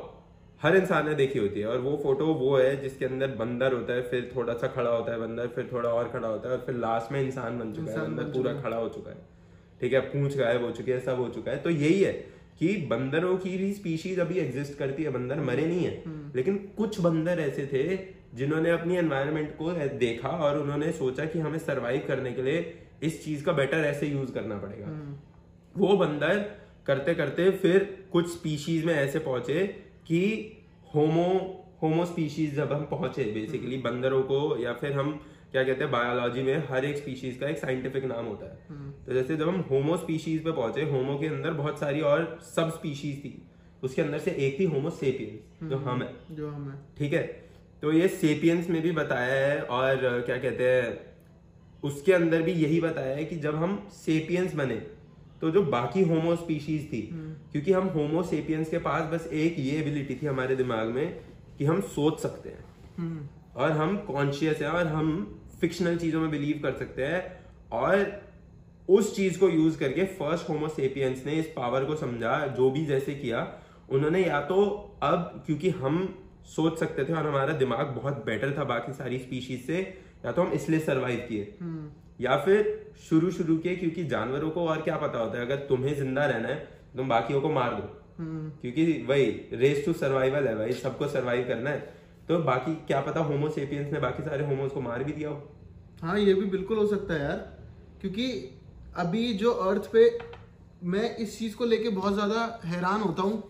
हर इंसान ने देखी होती है और वो फ़ोटो वो है जिसके अंदर बंदर होता है फिर थोड़ा सा खड़ा होता है बंदर फिर थोड़ा और खड़ा होता है और फिर लास्ट में इंसान बन चुका है बंदर पूरा खड़ा हो चुका है। ठीक है पूछ गायब हो चुकी है सब हो चुका है। तो यही है कि बंदरों की भी स्पीशीज अभी एग्जिस्ट करती है बंदर मरे नहीं है। लेकिन कुछ बंदर ऐसे थे जिन्होंने अपनी एनवायरमेंट को देखा और उन्होंने सोचा कि हमें सरवाइव करने के लिए इस चीज़ का बेटर ऐसे यूज़ करना पड़ेगा। वो बंदर करते करते फिर कुछ स्पीशीज में ऐसे पहुँचे कि होमो होमो स्पीशीज जब हम पहुँचे बेसिकली बंदरों को या फिर हम क्या कहते हैं बायोलॉजी में हर एक स्पीशीज का एक साइंटिफिक नाम होता है। तो जैसे जब हम होमो स्पीशीज पे पहुँचे होमो के अंदर बहुत सारी और सब स्पीशीज थी उसके अंदर से एक थी होमो सेपियंस जो हम है। जो हम है। ठीक है? तो ये सेपियंस में भी बताया है और क्या कहते हैं उसके अंदर भी यही बताया है कि जब हम सेपियंस बने तो जो बाकी होमो स्पीशीज थी क्योंकि हम होमो सेपियंस के पास बस एक ये एबिलिटी थी हमारे दिमाग में कि हम सोच सकते हैं। हम्म, और हम कॉन्शियस हैं और हम फिक्शनल चीज़ों में बिलीव कर सकते हैं। और उस चीज़ को यूज़ करके फ़र्स्ट होमोसेपियंस ने इस पावर को समझा जो भी जैसे किया उन्होंने या तो अब क्योंकि हम सोच सकते थे और हमारा दिमाग बहुत बेटर था बाकी सारी स्पीशीज से या तो हम इसलिए सरवाइव किए। या फिर शुरू शुरू के क्योंकि जानवरों को और क्या पता होता है अगर तुम्हें ज़िंदा रहना है तुम बाकियों को मार दो। क्योंकि वही रेस टू सर्वाइवल है भाई सबको सर्वाइव करना है। तो बाकी क्या पता होमोसेपियंस ने बाकी सारे होमोस को मार भी दिया हो। हाँ ये भी बिल्कुल हो सकता है यार। क्योंकि अभी जो अर्थ पे मैं इस चीज़ को लेके बहुत ज़्यादा हैरान होता हूँ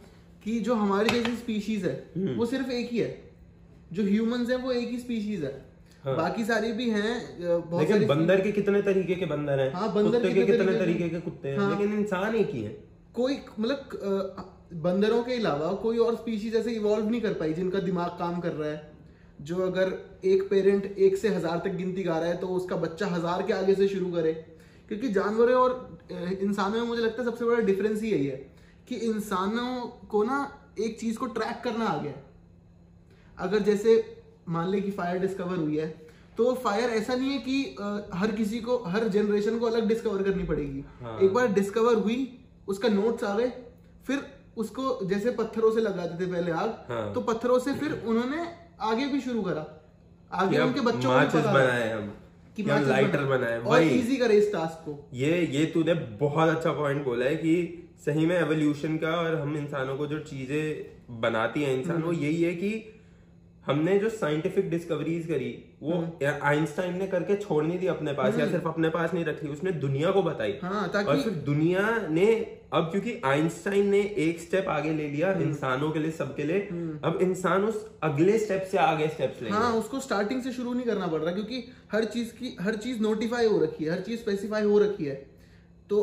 कि जो हमारी जैसी स्पीशीज है वो सिर्फ़ एक ही है। जो ह्यूमंस है वो एक ही स्पीशीज है। हाँ। बाकी सारी भी हैं बहुत लेकिन बंदर के कितने तरीके के बंदर हैं? हाँ, बंदर के कितने तरीके के कुत्ते हैं? हाँ। लेकिन इंसान एक ही है। कोई मतलब बंदरों के अलावा कोई और स्पीशीज ऐसे इवॉल्व नहीं कर पाई जिनका दिमाग काम कर रहा है जो अगर एक पेरेंट एक से हज़ार तक गिनती गा रहा है तो उसका बच्चा हज़ार के आगे से शुरू करे। क्योंकि जानवरों और इंसानों में मुझे लगता है सबसे बड़ा डिफरेंस ही यही है कि इंसानों को ना एक चीज़ को ट्रैक करना आ गया अगर जैसे मान ले कि फायर डिस्कवर हुई है तो फायर ऐसा नहीं है कि हर किसी को हर जनरेशन को अलग डिस्कवर करनी पड़ेगी। हाँ। एक बार डिस्कवर हुई उसका नोट्स आ गए फिर उसको जैसे पत्थरों से लगाते थे पहले आग हाँ। तो पत्थरों से फिर उन्होंने आगे भी शुरू करा आगे उनके बच्चों को बनाए हम कि लाइटर बनाए। और इजी करे इस टास्क को ये ये तूने बहुत अच्छा पॉइंट बोला है कि सही में एवोल्यूशन का और हम इंसानों को जो चीज़ें बनाती हैं इंसान हम्म। वो यही है कि हमने जो साइंटिफिक डिस्कवरीज करी वो हम्म। आइंस्टाइन ने करके छोड़ नहीं दी अपने पास या सिर्फ़ अपने पास नहीं रखी उसने दुनिया को बताई। हाँ और फिर दुनिया ने अब क्योंकि आइंस्टाइन ने एक स्टेप आगे ले लिया हम्म। इंसानों के लिए सबके लिए अब इंसान उस अगले स्टेप से आगे स्टेप्स लेंगे। हाँ उसको स्टार्टिंग से शुरू नहीं करना पड़ रहा क्योंकि हर चीज़ की हर चीज़ नोटिफाई हो रखी है हर चीज़ स्पेसिफाई हो रखी है। तो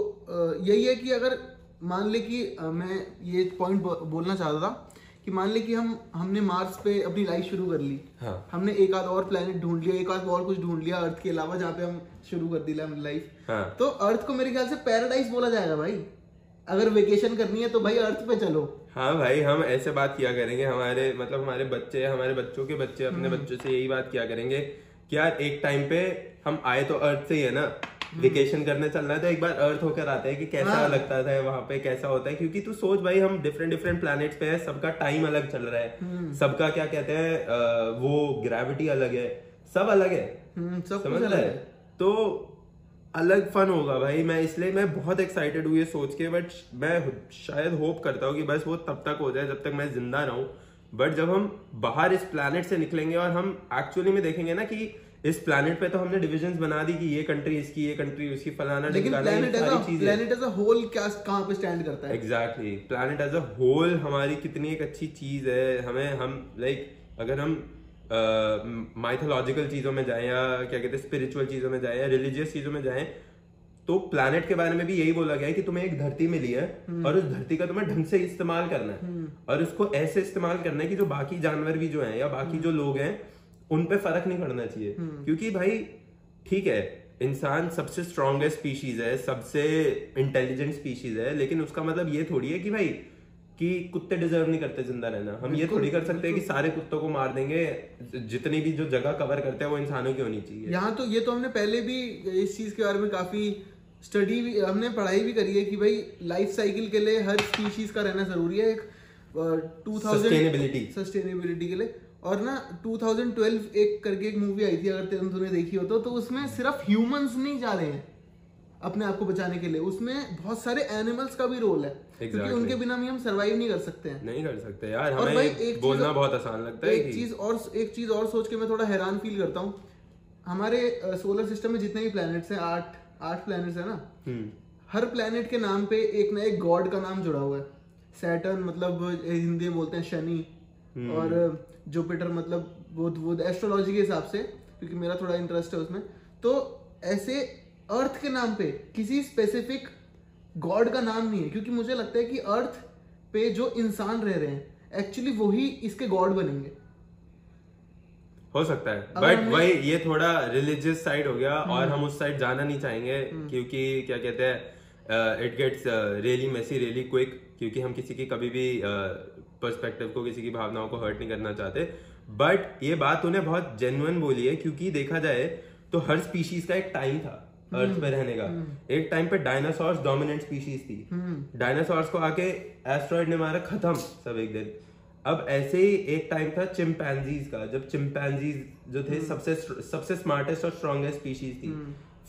यही है कि अगर मान ले कि मैं ये पॉइंट बोलना चाहता था कि मान ले कि हम हमने मार्स पे अपनी लाइफ शुरू कर ली। हाँ। हमने एक आध और प्लेनेट ढूंढ लिया एक आध और कुछ ढूंढ लिया अर्थ के अलावा जहाँ पे हम शुरू कर दी लाइफ हाँ। तो अर्थ को मेरे ख्याल से पैराडाइज बोला जाएगा भाई। अगर वेकेशन करनी है तो भाई अर्थ पे चलो। हाँ भाई हम ऐसे बात किया करेंगे। हमारे मतलब हमारे बच्चे हमारे बच्चों के बच्चे अपने बच्चों से यही बात किया करेंगे कि यार एक टाइम पे हम आए तो अर्थ से ही है ना? वेकेशन करने चलना है तो एक बार अर्थ होकर आते हैं कि कैसा हाँ। लगता था वहाँ पे कैसा होता है क्योंकि तू सोच भाई हम डिफरेंट डिफरेंट प्लैनेट्स पे है सबका टाइम अलग चल रहा है। सबका क्या कहते हैं वो ग्रेविटी अलग है सब अलग है। हम्म, सब समझ रहा है? है। तो अलग फन होगा भाई मैं इसलिए मैं बहुत एक्साइटेड हूँ ये सोच के बट मैं शायद होप करता हूँ कि बस वो तब तक हो जाए जब तक मैं ज़िंदा रहूँ बट जब हम बाहर इस प्लैनेट से निकलेंगे और हम एक्चुअली में देखेंगे ना कि इस प्लैनेट पे तो हमने डिविजन बना दी कि ये कंट्री इसकी ये कंट्री उसकी फलाना लेकिन प्लेनेट एज अ होल क्या कहाँ पे स्टैंड करता है? Exactly planet as a whole हमारी कितनी एक अच्छी चीज़ है। हमें हम लाइक अगर हम माइथोलॉजिकल uh, चीज़ों में जाएँ या क्या कहते हैं स्पिरिचुअल चीज़ों में जाएँ या रिलीजियस चीज़ों में जाएँ तो प्लैनेट के बारे में भी यही बोला गया है कि तुम्हें एक धरती मिली है और उस धरती का तुम्हें ढंग से इस्तेमाल करना है। और उसको ऐसे इस्तेमाल करना है कि जो बाकी जानवर भी जो हैं या बाकी जो लोग हैं उन पे फ़र्क नहीं पड़ना चाहिए। क्योंकि भाई ठीक है इंसान सबसे स्ट्रॉन्गेस्ट स्पीशीज है सबसे इंटेलिजेंट स्पीशीज है लेकिन उसका मतलब ये थोड़ी है कि भाई कि कुत्ते डिजर्व नहीं करते ज़िंदा रहना। हम ये थोड़ी कर सकते हैं कि सारे कुत्तों को मार देंगे जितनी भी जो जगह कवर करते हैं वो इंसानों की होनी चाहिए। यहाँ तो ये तो हमने पहले भी इस चीज़ के बारे में काफ़ी स्टडी भी हमने पढ़ाई भी करी है कि भाई लाइफ साइकिल के लिए हर स्पीशीज का रहना ज़रूरी है। एक टू थाउज़ेंड Sustainability. सस्टेनेबिलिटी के लिए। और ना 2012 एक करके एक मूवी आई थी अगर तुम तुमने देखी हो तो तो उसमें सिर्फ़ ह्यूमंस नहीं जा रहे हैं अपने आप को बचाने के लिए। उसमें बहुत सारे एनिमल्स का भी रोल है क्योंकि Exactly. उनके बिना भी हम सरवाइव नहीं कर सकते हैं। नहीं कर सकते यार हमें और भाई एक बोलना बहुत आसान लगता है एक चीज़ और एक चीज़ और सोच के मैं थोड़ा हैरान फील करता हूँ। हमारे सोलर सिस्टम में जितने भी प्लैनेट्स हैं आठ आठ प्लैनेट्स है ना हम्म, हर प्लैनेट के नाम पे एक ना एक गॉड का नाम जुड़ा हुआ है। सैटर्न मतलब हिंदी में बोलते हैं शनि हम्म। और जुपिटर मतलब वो वो एस्ट्रोलॉजी के हिसाब से क्योंकि मेरा थोड़ा इंटरेस्ट है उसमें। तो ऐसे अर्थ के नाम पे किसी स्पेसिफिक गॉड का नाम नहीं है क्योंकि मुझे लगता है कि अर्थ पे जो इंसान रह रहे हैं एक्चुअली वही इसके गॉड बनेंगे। हो सकता है। बट वही ये थोड़ा रिलीजियस साइड हो गया और हम उस साइड जाना नहीं चाहेंगे क्योंकि क्या कहते हैं it gets really messy really quick क्योंकि हम किसी की कभी भी पर्सपेक्टिव को किसी की भावनाओं को हर्ट नहीं करना चाहते। बट ये बात उन्हें बहुत जेन्युइन बोली है क्योंकि देखा जाए तो हर स्पीशीज का एक टाइम था अर्थ पे रहने का। एक टाइम पे डायनासोर्स डोमिनेंट स्पीशीज थी। डायनासोर्स को आके एस्ट्रॉइड ने मारा खत्म सब एक दिन। अब ऐसे ही एक टाइम था चिंपैंजीज का जब चिंपैंजीज जो थे सबसे सबसे स्मार्टेस्ट और स्ट्रॉन्गेस्ट स्पीशीज थी।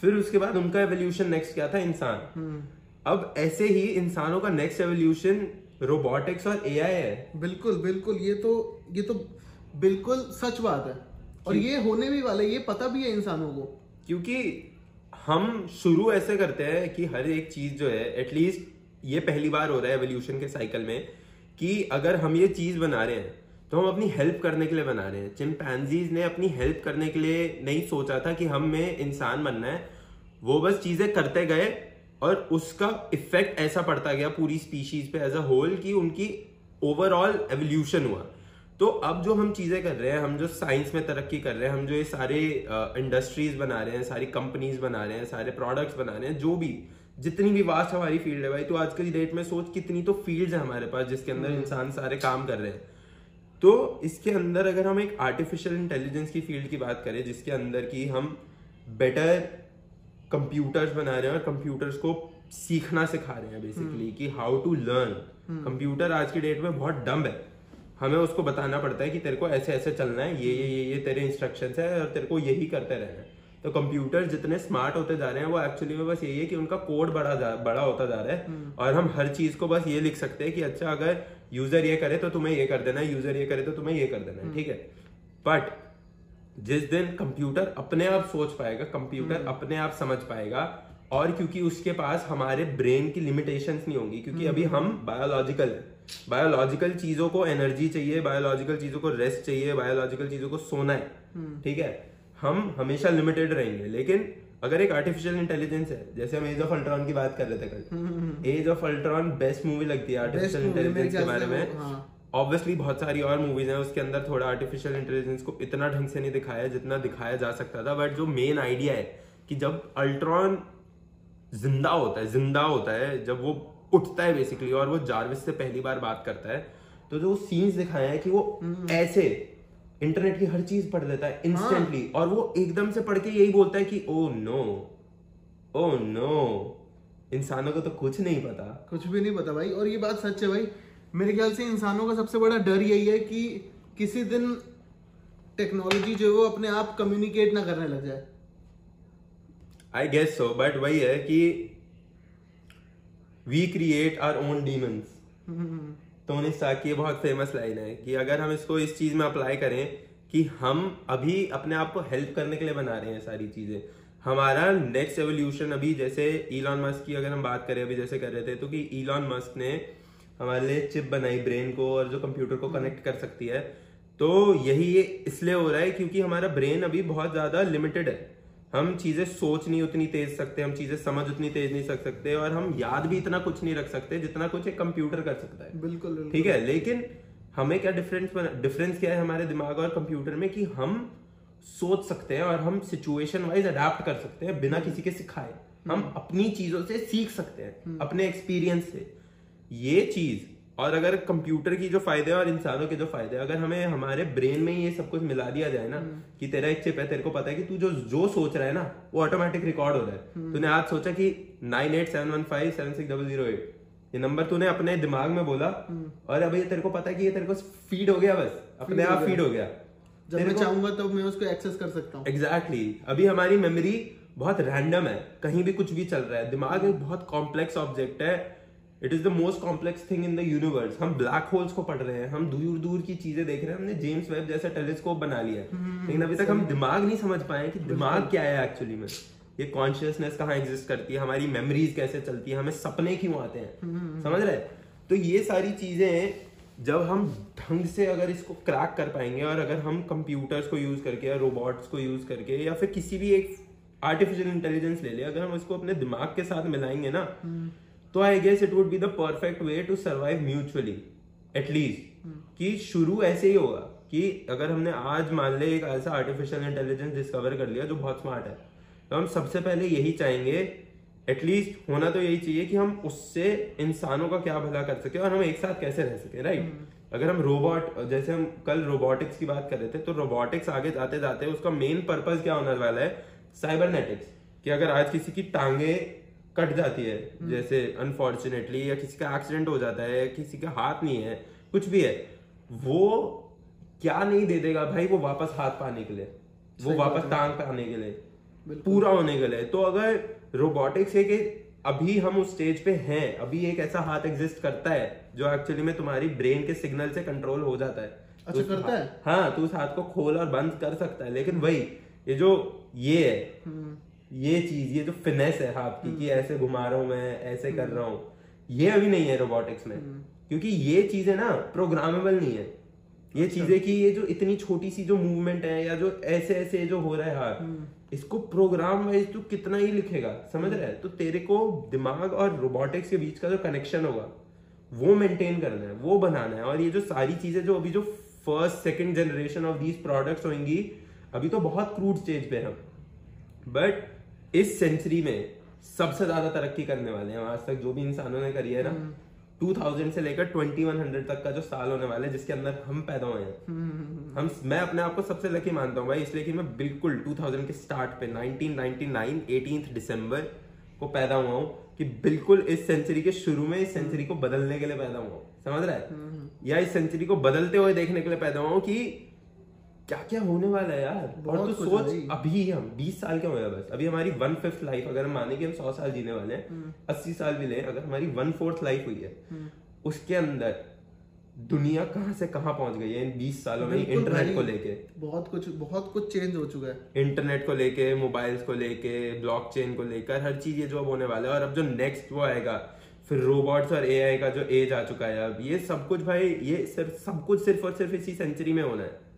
फिर उसके बाद उनका एवोल्यूशन नेक्स्ट क्या था? इंसान। अब ऐसे ही इंसानों का नेक्स्ट एवोल्यूशन रोबोटिक्स और एआई है। बिल्कुल बिल्कुल ये तो ये तो बिल्कुल सच बात है। और ये होने भी वाला है ये पता भी है इंसानों को। क्योंकि हम शुरू ऐसे करते हैं कि हर एक चीज़ जो है एटलीस्ट ये पहली बार हो रहा है एवोल्यूशन के साइकिल में कि अगर हम ये चीज़ बना रहे हैं तो हम अपनी हेल्प करने के लिए बना रहे हैं। चिमपैनजीज ने अपनी हेल्प करने के लिए नहीं सोचा था कि हम में इंसान बनना है। वो बस चीज़ें करते गए और उसका इफ़ेक्ट ऐसा पड़ता गया पूरी स्पीशीज पे एज अ होल कि उनकी ओवरऑल एवोल्यूशन हुआ। तो अब जो हम चीज़ें कर रहे हैं हम जो साइंस में तरक्की कर रहे हैं हम जो ये सारे इंडस्ट्रीज़ बना रहे हैं सारी कंपनीज़ बना रहे हैं सारे प्रोडक्ट्स बना रहे हैं जो भी जितनी भी वास्ट हमारी फ़ील्ड है भाई तो आज की डेट में सोच कितनी तो फ़ील्ड है हमारे पास जिसके अंदर इंसान सारे काम कर रहे हैं। तो इसके अंदर अगर हम एक आर्टिफिशियल इंटेलिजेंस की फ़ील्ड की बात करें जिसके अंदर की हम बेटर कंप्यूटर्स बना रहे हैं और कंप्यूटर्स को सीखना सिखा रहे हैं बेसिकली कि हाउ टू लर्न कंप्यूटर आज की डेट में बहुत डम्ब है। हमें उसको बताना पड़ता है कि तेरे को ऐसे ऐसे चलना है ये ये ये ये तेरे इंस्ट्रक्शंस है और तेरे को यही करते रहना है। तो कंप्यूटर जितने स्मार्ट होते जा रहे हैं वो एक्चुअली में बस यही है कि उनका कोड बड़ा जा, बड़ा होता जा रहा है। और हम हर चीज़ को बस ये लिख सकते हैं कि अच्छा अगर यूज़र ये करे तो तुम्हें ये कर देना है यूज़र ये करे तो तुम्हें ये कर देना है ठीक है? बट जिस दिन कंप्यूटर अपने आप सोच पाएगा कंप्यूटर अपने आप समझ पाएगा और क्योंकि उसके पास हमारे ब्रेन की लिमिटेशंस नहीं होंगी क्योंकि अभी हम बायोलॉजिकल है बायोलॉजिकल चीज़ों को एनर्जी चाहिए बायोलॉजिकल चीज़ों को रेस्ट चाहिए बायोलॉजिकल चीज़ों को सोना है ठीक है? हम हमेशा लिमिटेड रहेंगे लेकिन अगर एक आर्टिफिशियल इंटेलिजेंस है जैसे हम एज ऑफ़ अल्ट्रॉन की बात कर रहे थे कल age of Ultron best movie लगती है आर्टिफिशियल इंटेलिजेंस के बारे में। ऑब्वियसली। बहुत सारी और मूवीज़ हैं उसके अंदर थोड़ा आर्टिफिशियल इंटेलिजेंस को इतना ढंग से नहीं दिखाया जितना दिखाया जा सकता था बट जो मेन आइडिया है कि जब अल्ट्रॉन ज़िंदा होता है ज़िंदा होता है जब वो उठता है बेसिकली और वो जारविस से पहली बार बात करता है तो जो सीन्स दिखाए हैं कि वो हम्म। ऐसे इंटरनेट की हर चीज़ पढ़ लेता है इंस्टेंटली हाँ। और वो एकदम से पढ़ के यही बोलता है कि ओ नो ओ नो इंसानों को तो कुछ नहीं पता कुछ भी नहीं पता भाई और ये बात सच है भाई मेरे ख्याल से इंसानों का सबसे बड़ा डर यही है कि किसी दिन टेक्नोलॉजी जो है वो अपने आप कम्युनिकेट ना करने लग जाए। आई गेस सो बट वही है कि we create our own demons Tony Stark की बहुत फ़ेमस लाइन है कि अगर हम इसको इस चीज़ में अप्लाई करें कि हम अभी अपने आप को हेल्प करने के लिए बना रहे हैं सारी चीज़ें। हमारा नेक्स्ट एवोल्यूशन अभी जैसे ईलॉन मस्क की अगर हम बात करें, अभी जैसे कर रहे थे तो कि ईलॉन मस्क ने हमारे लिए चिप बनाई ब्रेन को और जो कंप्यूटर को कनेक्ट कर सकती है। तो यही ये इसलिए हो रहा है क्योंकि हमारा ब्रेन अभी बहुत ज़्यादा लिमिटेड है। हम चीज़ें सोच नहीं उतनी तेज सकते हम चीज़ें समझ उतनी तेज नहीं सक सकते और हम याद भी इतना कुछ नहीं रख सकते जितना कुछ एक कंप्यूटर कर सकता है। बिल्कुल, बिल्कुल। ठीक है? लेकिन हमें क्या डिफरेंस डिफरेंस क्या है हमारे दिमाग और कंप्यूटर में कि हम सोच सकते हैं और हम सिचुएशन वाइज अडेप्ट कर सकते हैं बिना किसी के सिखाए। हम हम्म। अपनी चीज़ों से सीख सकते हैं हम्म। अपने एक्सपीरियंस से। ये चीज़ और अगर कंप्यूटर की जो फ़ायदे और इंसानों के जो फ़ायदे अगर हमें हमारे ब्रेन में ये सब कुछ मिला दिया जाए ना हम्म। कि तेरा एक चिप है तेरे को पता है कि तू जो जो सोच रहा है ना वो ऑटोमेटिक रिकॉर्ड हो रहा है हम्म। तूने आज सोचा कि nine eight seven one five seven six double zero eight ये नंबर तूने अपने दिमाग में बोला हम्म। और अभी तेरे को पता है कि ये तेरे को फ़ीड हो गया बस अपने आप फ़ीड हो गया जब मैं चाहूँगा तो मैं उसको एक्सेस कर सकता हूँ एग्जैक्टली exactly. अभी हमारी मेमोरी बहुत रैंडम है कहीं भी कुछ भी चल रहा है दिमाग एक बहुत कॉम्प्लेक्स ऑब्जेक्ट है it is the most complex thing in the universe हम ब्लैक होल्स को पढ़ रहे हैं हम दूर दूर की चीज़ें देख रहे हैं हमने जेम्स वेब जैसा टेलीस्कोप बना लिया हम्म, लेकिन अभी तक हम दिमाग नहीं समझ पाए कि दिमाग क्या है एक्चुअली में। ये कॉन्शियसनेस कहाँ एग्जिस्ट करती है हमारी मेमोरीज कैसे चलती है हमें सपने क्यों आते हैं? हम्म, हम्म, समझ रहे तो ये सारी चीज़ें जब हम ढंग से अगर इसको क्रैक कर पाएँगे और अगर हम कंप्यूटर्स को यूज़ करके या रोबोट्स को यूज़ करके या फिर किसी भी एक आर्टिफिशियल इंटेलिजेंस ले ले अगर हम इसको अपने दिमाग के साथ मिलाएँगे ना तो I guess it would be the perfect way to survive mutually at least कि शुरू ऐसे ही होगा कि अगर हमने आज मान ले एक ऐसा आर्टिफिशियल इंटेलिजेंस डिस्कवर कर लिया जो बहुत स्मार्ट है तो हम सबसे पहले यही चाहेंगे एटलीस्ट होना तो यही चाहिए कि हम उससे इंसानों का क्या भला कर सके और हम एक साथ कैसे रह सके राइट right? Hmm. अगर हम रोबोट जैसे हम कल रोबोटिक्स की बात कर रहे थे तो रोबोटिक्स आगे जाते जाते उसका मेन पर्पज क्या होने वाला है साइबरनेटिक्स कि अगर आज किसी की टांगे कट जाती है। जैसे अनफॉर्चुनेटली या किसी का एक्सीडेंट हो जाता है किसी का हाथ नहीं है कुछ भी है वो क्या नहीं दे देगा भाई वो वापस हाथ पाने के लिए। वो वापस टांग पाने के लिए। पूरा होने के लिए। तो अगर रोबोटिक्स है कि अभी हम उस स्टेज पे हैं अभी एक ऐसा हाथ एग्जिस्ट करता है जो एक्चुअली में तुम्हारी ब्रेन के सिग्नल से कंट्रोल हो जाता है। अच्छा, तो करता है? हाँ तो उस हाथ को खोल और बंद कर सकता है। लेकिन वही ये जो ये है हम्म, ये चीज़ ये जो फिनेस है हाथ की कि ऐसे घुमा रहा हूँ मैं ऐसे कर रहा हूँ ये अभी नहीं है रोबोटिक्स में। क्योंकि ये चीज़ें ना प्रोग्रामेबल नहीं है। ये चीज़ें कि ये जो इतनी छोटी सी जो मूवमेंट है या जो ऐसे ऐसे जो हो रहा है हाथ इसको प्रोग्राम वाइज तू कितना ही लिखेगा समझ रहा है? तो तेरे को दिमाग और रोबोटिक्स के बीच का जो कनेक्शन होगा वो मेंटेन करना है वो बनाना है। और ये जो सारी चीज़ें जो अभी जो first second generation of these products होंगी अभी तो बहुत क्रूड स्टेज पे हम बट इस सेंचुरी में सबसे ज़्यादा तरक्की करने वाले हैं। आज तक जो भी इंसानों ने करी है ना 2000 से लेकर 2100 तक का जो साल होने वाला है जिसके अंदर हम पैदा हुए हैं। हम्म, हम मैं अपने आप को सबसे लकी मानता हूँ भाई इसलिए कि मैं बिल्कुल 2000 के स्टार्ट पे 1999 18 दिसंबर को पैदा हुआ हूँ कि बिल्कुल इस सेंचुरी के शुरू में इस सेंचुरी को बदलने के लिए पैदा हुआ हूँ। समझ रहा है? या इस सेंचुरी को बदलते हुए देखने के लिए पैदा हुआ हूँ कि क्या क्या होने वाला है यार? और तू सोच अभी हम 20 साल के हुए हैं। बस अभी हमारी वन फिफ्थ लाइफ अगर हम माने कि हम 100 साल जीने वाले हम्म। हैं 80 साल भी लें अगर हमारी वन फोर्थ लाइफ हुई है उसके अंदर दुनिया कहाँ से कहाँ पहुँच गई है इन 20 सालों में इंटरनेट को लेके? बहुत कुछ बहुत कुछ चेंज हो चुका है। इंटरनेट को लेके मोबाइल्स को लेके ब्लॉकचेन को लेकर हर चीज़ ये जो अब होने वाला है। और अब जो नेक्स्ट वो आएगा फिर रोबोट्स और एआई का जो एज आ चुका है अब ये सब कुछ भाई ये सिर्फ़ सब कुछ सिर्फ़ और सिर्फ़ इसी सेंचुरी में होना है।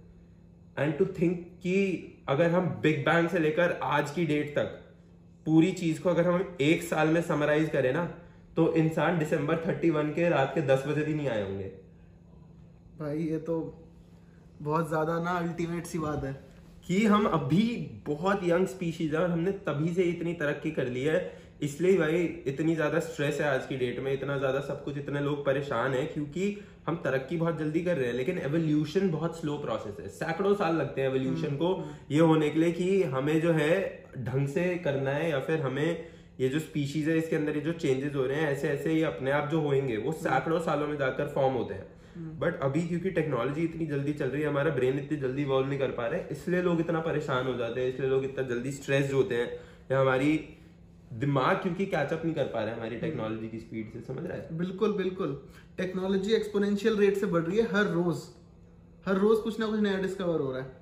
एंड टू थिंक कि अगर हम बिग बैंग से लेकर आज की डेट तक पूरी चीज़ को अगर हम एक साल में समराइज करें ना तो इंसान दिसंबर 31 के रात के 10 बजे भी नहीं आए होंगे। भाई ये तो बहुत ज़्यादा ना अल्टीमेट सी बात है। कि हम अभी बहुत यंग स्पीशीज है और हमने तभी से इतनी तरक्की कर ली है इसलिए भाई इतनी ज़्यादा स्ट्रेस है आज की डेट में इतना ज़्यादा सब कुछ इतने लोग परेशान है क्योंकि हम तरक्की बहुत जल्दी कर रहे हैं लेकिन एवोल्यूशन बहुत स्लो प्रोसेस है। सैकड़ों साल लगते हैं एवोल्यूशन को ये होने के लिए कि हमें जो है ढंग से करना है या फिर हमें ये जो स्पीशीज है इसके अंदर ये जो चेंजेस हो रहे हैं ऐसे ऐसे ये अपने आप जो होंगे वो सैकड़ों सालों में जाकर फॉर्म होते हैं। बट अभी क्योंकि टेक्नोलॉजी इतनी जल्दी चल रही है हमारा ब्रेन इतनी जल्दी इवॉल्व नहीं कर पा रहे इसलिए लोग इतना परेशान हो जाते हैं इसलिए लोग इतना जल्दी स्ट्रेस्ड होते हैं या हमारी दिमाग क्योंकि कैचअप नहीं कर पा रहे हमारी टेक्नोलॉजी की स्पीड से समझ रहा है? बिल्कुल बिल्कुल। टेक्नोलॉजी एक्सपोनेंशियल रेट से बढ़ रही है हर रोज। हर रोज कुछ ना कुछ नया डिस्कवर हो रहा है।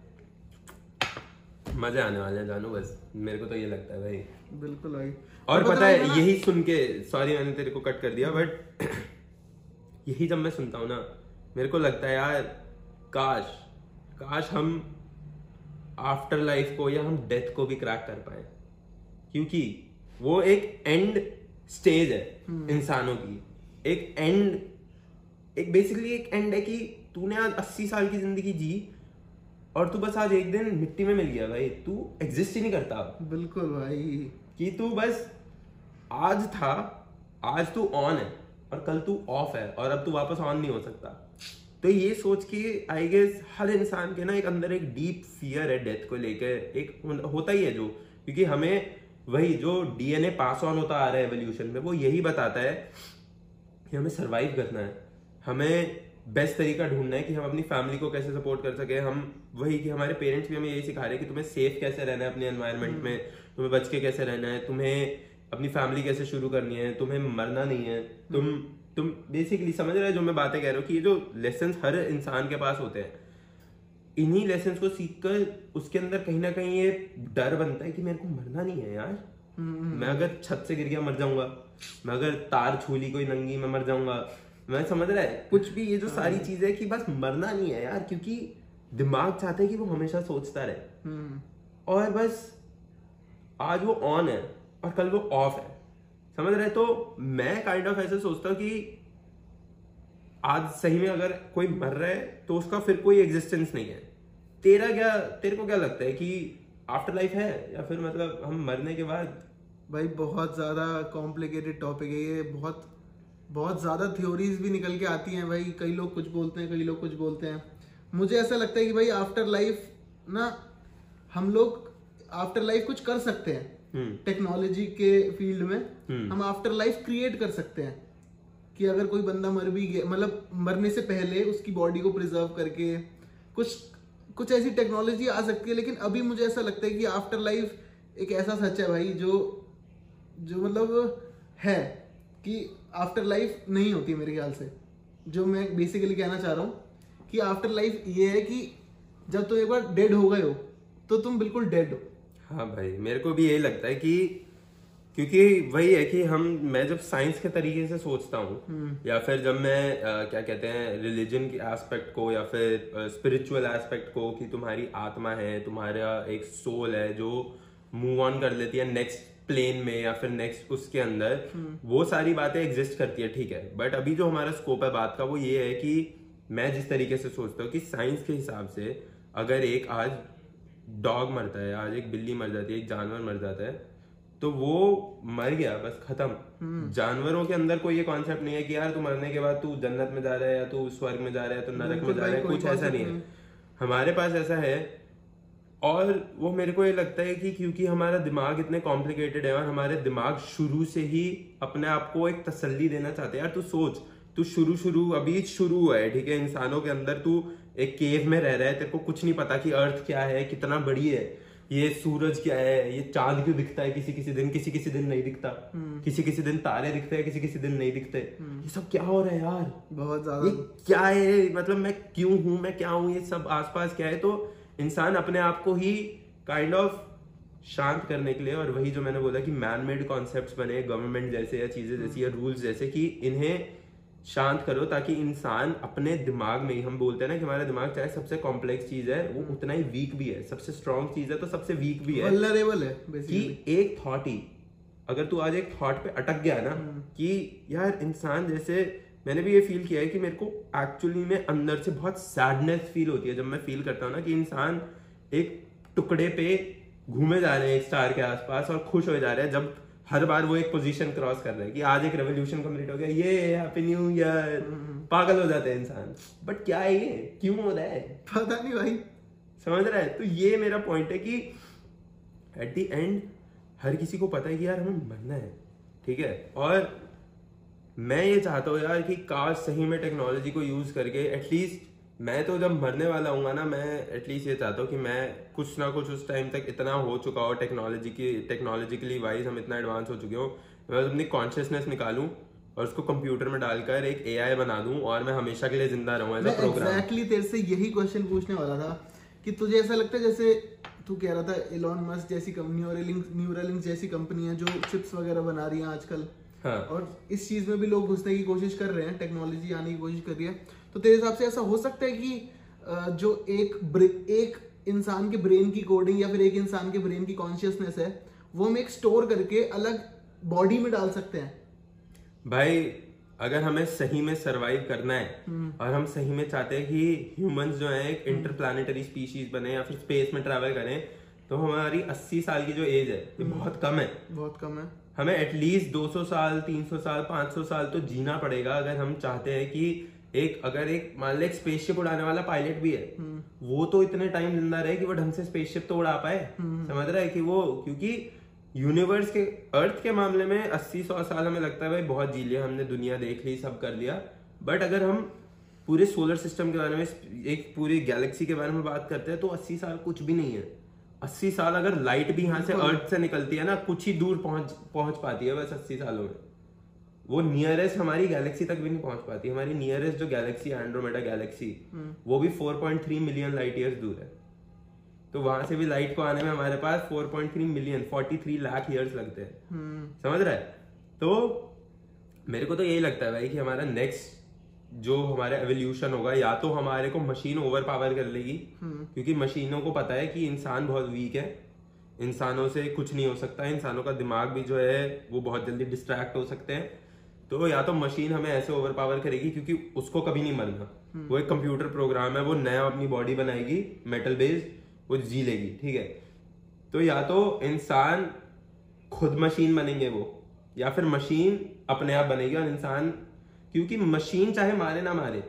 मज़ा आने वाले हैं जानू बस। मेरे को तो ये लगता है भाई। बिल्कुल भाई। और पता है यही सुन के सॉरी मैंने तेरे को कट कर दिया बट <clears throat> यही जब मैं सुनता हूँ ना मेरे को लगता है यार काश काश हम आफ्टर लाइफ को या हम डेथ को भी क्रैक कर पाए। क्योंकि वो एक एंड स्टेज है इंसानों की। एक एंड एक बेसिकली एक एंड है कि तूने आज अस्सी साल की ज़िंदगी जी और तू बस आज एक दिन मिट्टी में मिल गया भाई। तू एग्जिस्ट ही नहीं करता बिल्कुल भाई। कि तू बस आज था आज तू ऑन है और कल तू ऑफ़ है और अब तू वापस ऑन नहीं हो सकता। तो ये सोच के आई गेस हर इंसान के ना एक अंदर एक डीप फियर है डेथ को लेकर। एक होता ही है जो क्योंकि हमें वही जो डीएनए पास ऑन होता आ रहा है एवोल्यूशन में वो यही बताता है कि हमें सरवाइव करना है। हमें बेस्ट तरीका ढूंढना है कि हम अपनी फैमिली को कैसे सपोर्ट कर सके। हम वही कि हमारे पेरेंट्स भी हमें यही सिखा रहे हैं कि तुम्हें सेफ़ कैसे रहना है अपने एनवायरनमेंट में तुम्हें बच के कैसे रहना है तुम्हें अपनी फैमिली कैसे शुरू करनी है तुम्हें मरना नहीं है। तुम तुम बेसिकली समझ रहे हो जो मैं बातें कह रहा हूँ कि ये जो लेसन हर इंसान के पास होते हैं। इन्हीं लेसन को सीखकर उसके अंदर कहीं ना कहीं ये डर बनता है कि मेरे को मरना नहीं है यार। मैं अगर छत से गिर गया मर जाऊँगा। मैं अगर तार छू ली कोई नंगी मैं मर जाऊँगा। मैं समझ रहा है कुछ भी ये जो सारी चीज़ें है कि बस मरना नहीं है यार क्योंकि दिमाग चाहता है कि वो हमेशा सोचता रहे। हम्म। और बस आज वो ऑन है और कल वो ऑफ़ है। समझ रहे तो मैं काइंड ऑफ़ ऐसे सोचता हूँ कि आज सही में अगर कोई मर रहा है तो उसका फिर कोई एग्जिस्टेंस नहीं है। तेरा क्या तेरे को क्या लगता है कि आफ्टर लाइफ है या फिर मतलब हम मरने के बाद? भाई बहुत ज़्यादा कॉम्प्लिकेटेड टॉपिक है ये। बहुत बहुत ज़्यादा थ्योरीज भी निकल के आती हैं भाई। कई लोग कुछ बोलते हैं कई लोग कुछ बोलते हैं। मुझे ऐसा लगता है कि भाई आफ्टर लाइफ ना हम लोग आफ्टर लाइफ कुछ कर सकते हैं। हम्म। टेक्नोलॉजी के फ़ील्ड में हम्म। हम आफ्टर लाइफ क्रिएट कर सकते हैं। कि अगर कोई बंदा मर भी गया मतलब मरने से पहले उसकी बॉडी को प्रिजर्व करके कुछ कुछ ऐसी टेक्नोलॉजी आ सकती है, लेकिन अभी मुझे ऐसा लगता है कि आफ्टर लाइफ एक ऐसा सच है भाई जो जो मतलब है कि आफ्टर लाइफ नहीं होती मेरे ख्याल से। जो मैं बेसिकली कहना चाह रहा हूँ कि आफ्टर लाइफ ये है कि जब तुम एक बार डेड हो गए हो तो तुम बिल्कुल डेड हो। हाँ भाई, मेरे को भी यही लगता है कि क्योंकि वही है कि हम मैं जब साइंस के तरीके से सोचता हूँ या फिर जब मैं आ, क्या कहते हैं रिलीजन के एस्पेक्ट को या फिर स्पिरिचुअल एस्पेक्ट को कि तुम्हारी आत्मा है तुम्हारा एक सोल है जो मूव ऑन कर लेती है नेक्स्ट प्लेन में या फिर नेक्स्ट उसके अंदर वो सारी बातें एग्जिस्ट करती है ठीक है। बट अभी जो हमारा स्कोप है बात का वो ये है कि मैं जिस तरीके से सोचता हूँ कि साइंस के हिसाब से अगर एक आज डॉग मरता है आज एक बिल्ली मर जाती है एक जानवर मर जाता है तो वो मर गया बस खत्म। जानवरों के अंदर कोई ये कॉन्सेप्ट नहीं है कि यार तू मरने के बाद तू जन्नत में जा रहा है या तू स्वर्ग में जा रहा है तो नरक में जा रहा है कुछ ऐसा नहीं है। हमारे पास ऐसा है और वो मेरे को ये लगता है कि क्योंकि हमारा दिमाग इतने कॉम्प्लिकेटेड है और हमारे दिमाग शुरू से ही अपने आप को एक तसल्ली देना चाहते हैं। यार तू सोच तू शुरू शुरू अभी शुरू हुआ है ठीक है? इंसानों के अंदर तू एक केव में रह रहा है तेरे को कुछ नहीं पता कि अर्थ क्या है कितना बड़ी है। ये सूरज क्या है? ये चाँद क्यों दिखता है? किसी किसी दिन किसी किसी दिन नहीं दिखता। किसी किसी दिन तारे दिखते हैं किसी किसी दिन नहीं दिखते। ये सब क्या हो रहा है यार? बहुत ज़्यादा। ये क्या है? मतलब मैं क्यों हूँ? मैं क्या हूँ? ये सब आसपास क्या है? तो इंसान अपने आप को ही काइंड kind ऑफ़ of शांत करने के लिए और वही जो मैंने बोला कि मैन मेड कॉन्सेप्ट बने गवर्नमेंट जैसे या चीज़ें जैसी या रूल्स जैसे कि इन्हें शांत करो ताकि इंसान अपने दिमाग में ही हम बोलते हैं ना कि हमारा दिमाग चाहे सबसे कॉम्प्लेक्स चीज़ है वो उतना ही वीक भी है सबसे स्ट्रॉन्ग चीज़ है तो सबसे वीक भी है। वल्नरेबल है कि बेसिकली एक थॉट ही अगर तू आज एक थॉट पे अटक गया ना कि यार इंसान जैसे मैंने भी ये फील किया है कि मेरे को एक्चुअली में अंदर से बहुत सैडनेस फील होती है जब मैं फील करता हूँ ना कि इंसान एक टुकड़े पे घूमे जा रहे हैं एक स्टार के आसपास और खुश हो जा रहे हैं जब हर बार वो एक पोजीशन क्रॉस कर रहे हैं कि आज एक रेवोल्यूशन कंप्लीट हो गया। ये हैप्पी न्यू ईयर पागल हो जाते हैं इंसान। बट क्या है ये? क्यों हो रहा है? पता नहीं भाई। समझ रहा है? तो ये मेरा पॉइंट है कि एट द एंड हर किसी को पता है कि यार हमें मरना है। ठीक है? और मैं ये चाहता हूँ यार कि काश सही में टेक्नोलॉजी को यूज़ करके एटलीस्ट मैं तो जब मरने वाला हूँ ना मैं एटलीस्ट ये चाहता हूँ कि मैं कुछ ना कुछ उस टाइम तक इतना हो चुका हो टेक्नोलॉजी की टेक्नोलॉजिकली वाइज हम इतना एडवांस हो चुके हो। मैं अपनी कॉन्शियसनेस निकालूं और उसको कंप्यूटर में डालकर एक एआई बना दूँ और मैं हमेशा के लिए ज़िंदा रहूँ एज प्रोग्राम एग्जैक्टली तेरे से यही क्वेश्चन पूछने वाला था कि तुझे ऐसा लगता है जैसे तू कह रहा था एलॉन मस्क जैसी कंपनी और न्यूरालिंक जैसी कंपनियाँ जो चिप्स वगैरह बना रही हैं आजकल। हाँ। और इस चीज़ में भी लोग घुसने की कोशिश कर रहे हैं टेक्नोलॉजी आने की कोशिश कर रही है। तो तेरे हिसाब से ऐसा हो सकता है कि जो एक एक इंसान के ब्रेन की कोडिंग या फिर एक इंसान के ब्रेन की कॉन्शियसनेस है वो हम एक स्टोर करके अलग बॉडी में डाल सकते हैं। भाई अगर हमें सही में सरवाइव करना है और हम सही में चाहते हैं कि ह्यूमंस जो है एक इंटरप्लानिटरी स्पीशीज बने या फिर स्पेस में ट्रैवल करें तो हमारी 80 साल की जो एज है ये बहुत कम है। बहुत कम है। हमें एटलीस्ट 200 साल 300 साल 500 साल तो जीना पड़ेगा अगर हम चाहते हैं कि एक अगर एक मान ले स्पेसशिप उड़ाने वाला पायलट भी है वो तो इतने टाइम ज़िंदा रहे कि वो ढंग से स्पेसशिप तो उड़ा पाए। समझ रहा है कि वो क्योंकि यूनिवर्स के अर्थ के मामले में 80 सौ साल हमें लगता है भाई बहुत जी लिया हमने दुनिया देख ली सब कर लिया। बट अगर हम पूरे सोलर सिस्टम के बारे में एक पूरी गैलेक्सी के बारे में बात करते हैं तो 80 साल कुछ भी नहीं है। 80 साल अगर लाइट भी यहाँ से अर्थ से निकलती है ना कुछ ही दूर पहुँच पहुँच पाती है बस 80 सालों में। वो नियरेस्ट हमारी गैलेक्सी तक भी नहीं पहुँच पाती। हमारी नियरेस्ट जो गैलेक्सी एंड्रोमेडा गैलेक्सी वो भी 4.3 मिलियन लाइट ईयर्स दूर है। तो वहाँ से भी लाइट को आने में हमारे पास 4.3 मिलियन 43 लाख ईयर्स लगते हैं। हम्म। समझ रहा? है तो मेरे को तो यही लगता है भाई कि हमारा नेक्स्ट जो हमारा एवोल्यूशन होगा या तो हमारे को मशीन ओवर पावर कर लेगी क्योंकि मशीनों को पता है कि इंसान बहुत वीक है। इंसानों से कुछ नहीं हो सकता इंसानों का दिमाग भी जो है वो बहुत जल्दी डिस्ट्रैक्ट हो सकते हैं। तो या तो मशीन हमें ऐसे ओवर पावर करेगी क्योंकि उसको कभी नहीं मरना। वो एक कंप्यूटर प्रोग्राम है वो नया अपनी बॉडी बनाएगी मेटल बेस्ड वो जी लेगी ठीक है? तो या तो इंसान खुद मशीन बनेंगे वो या फिर मशीन अपने आप बनेगी और इंसान क्योंकि मशीन चाहे मारे ना मारे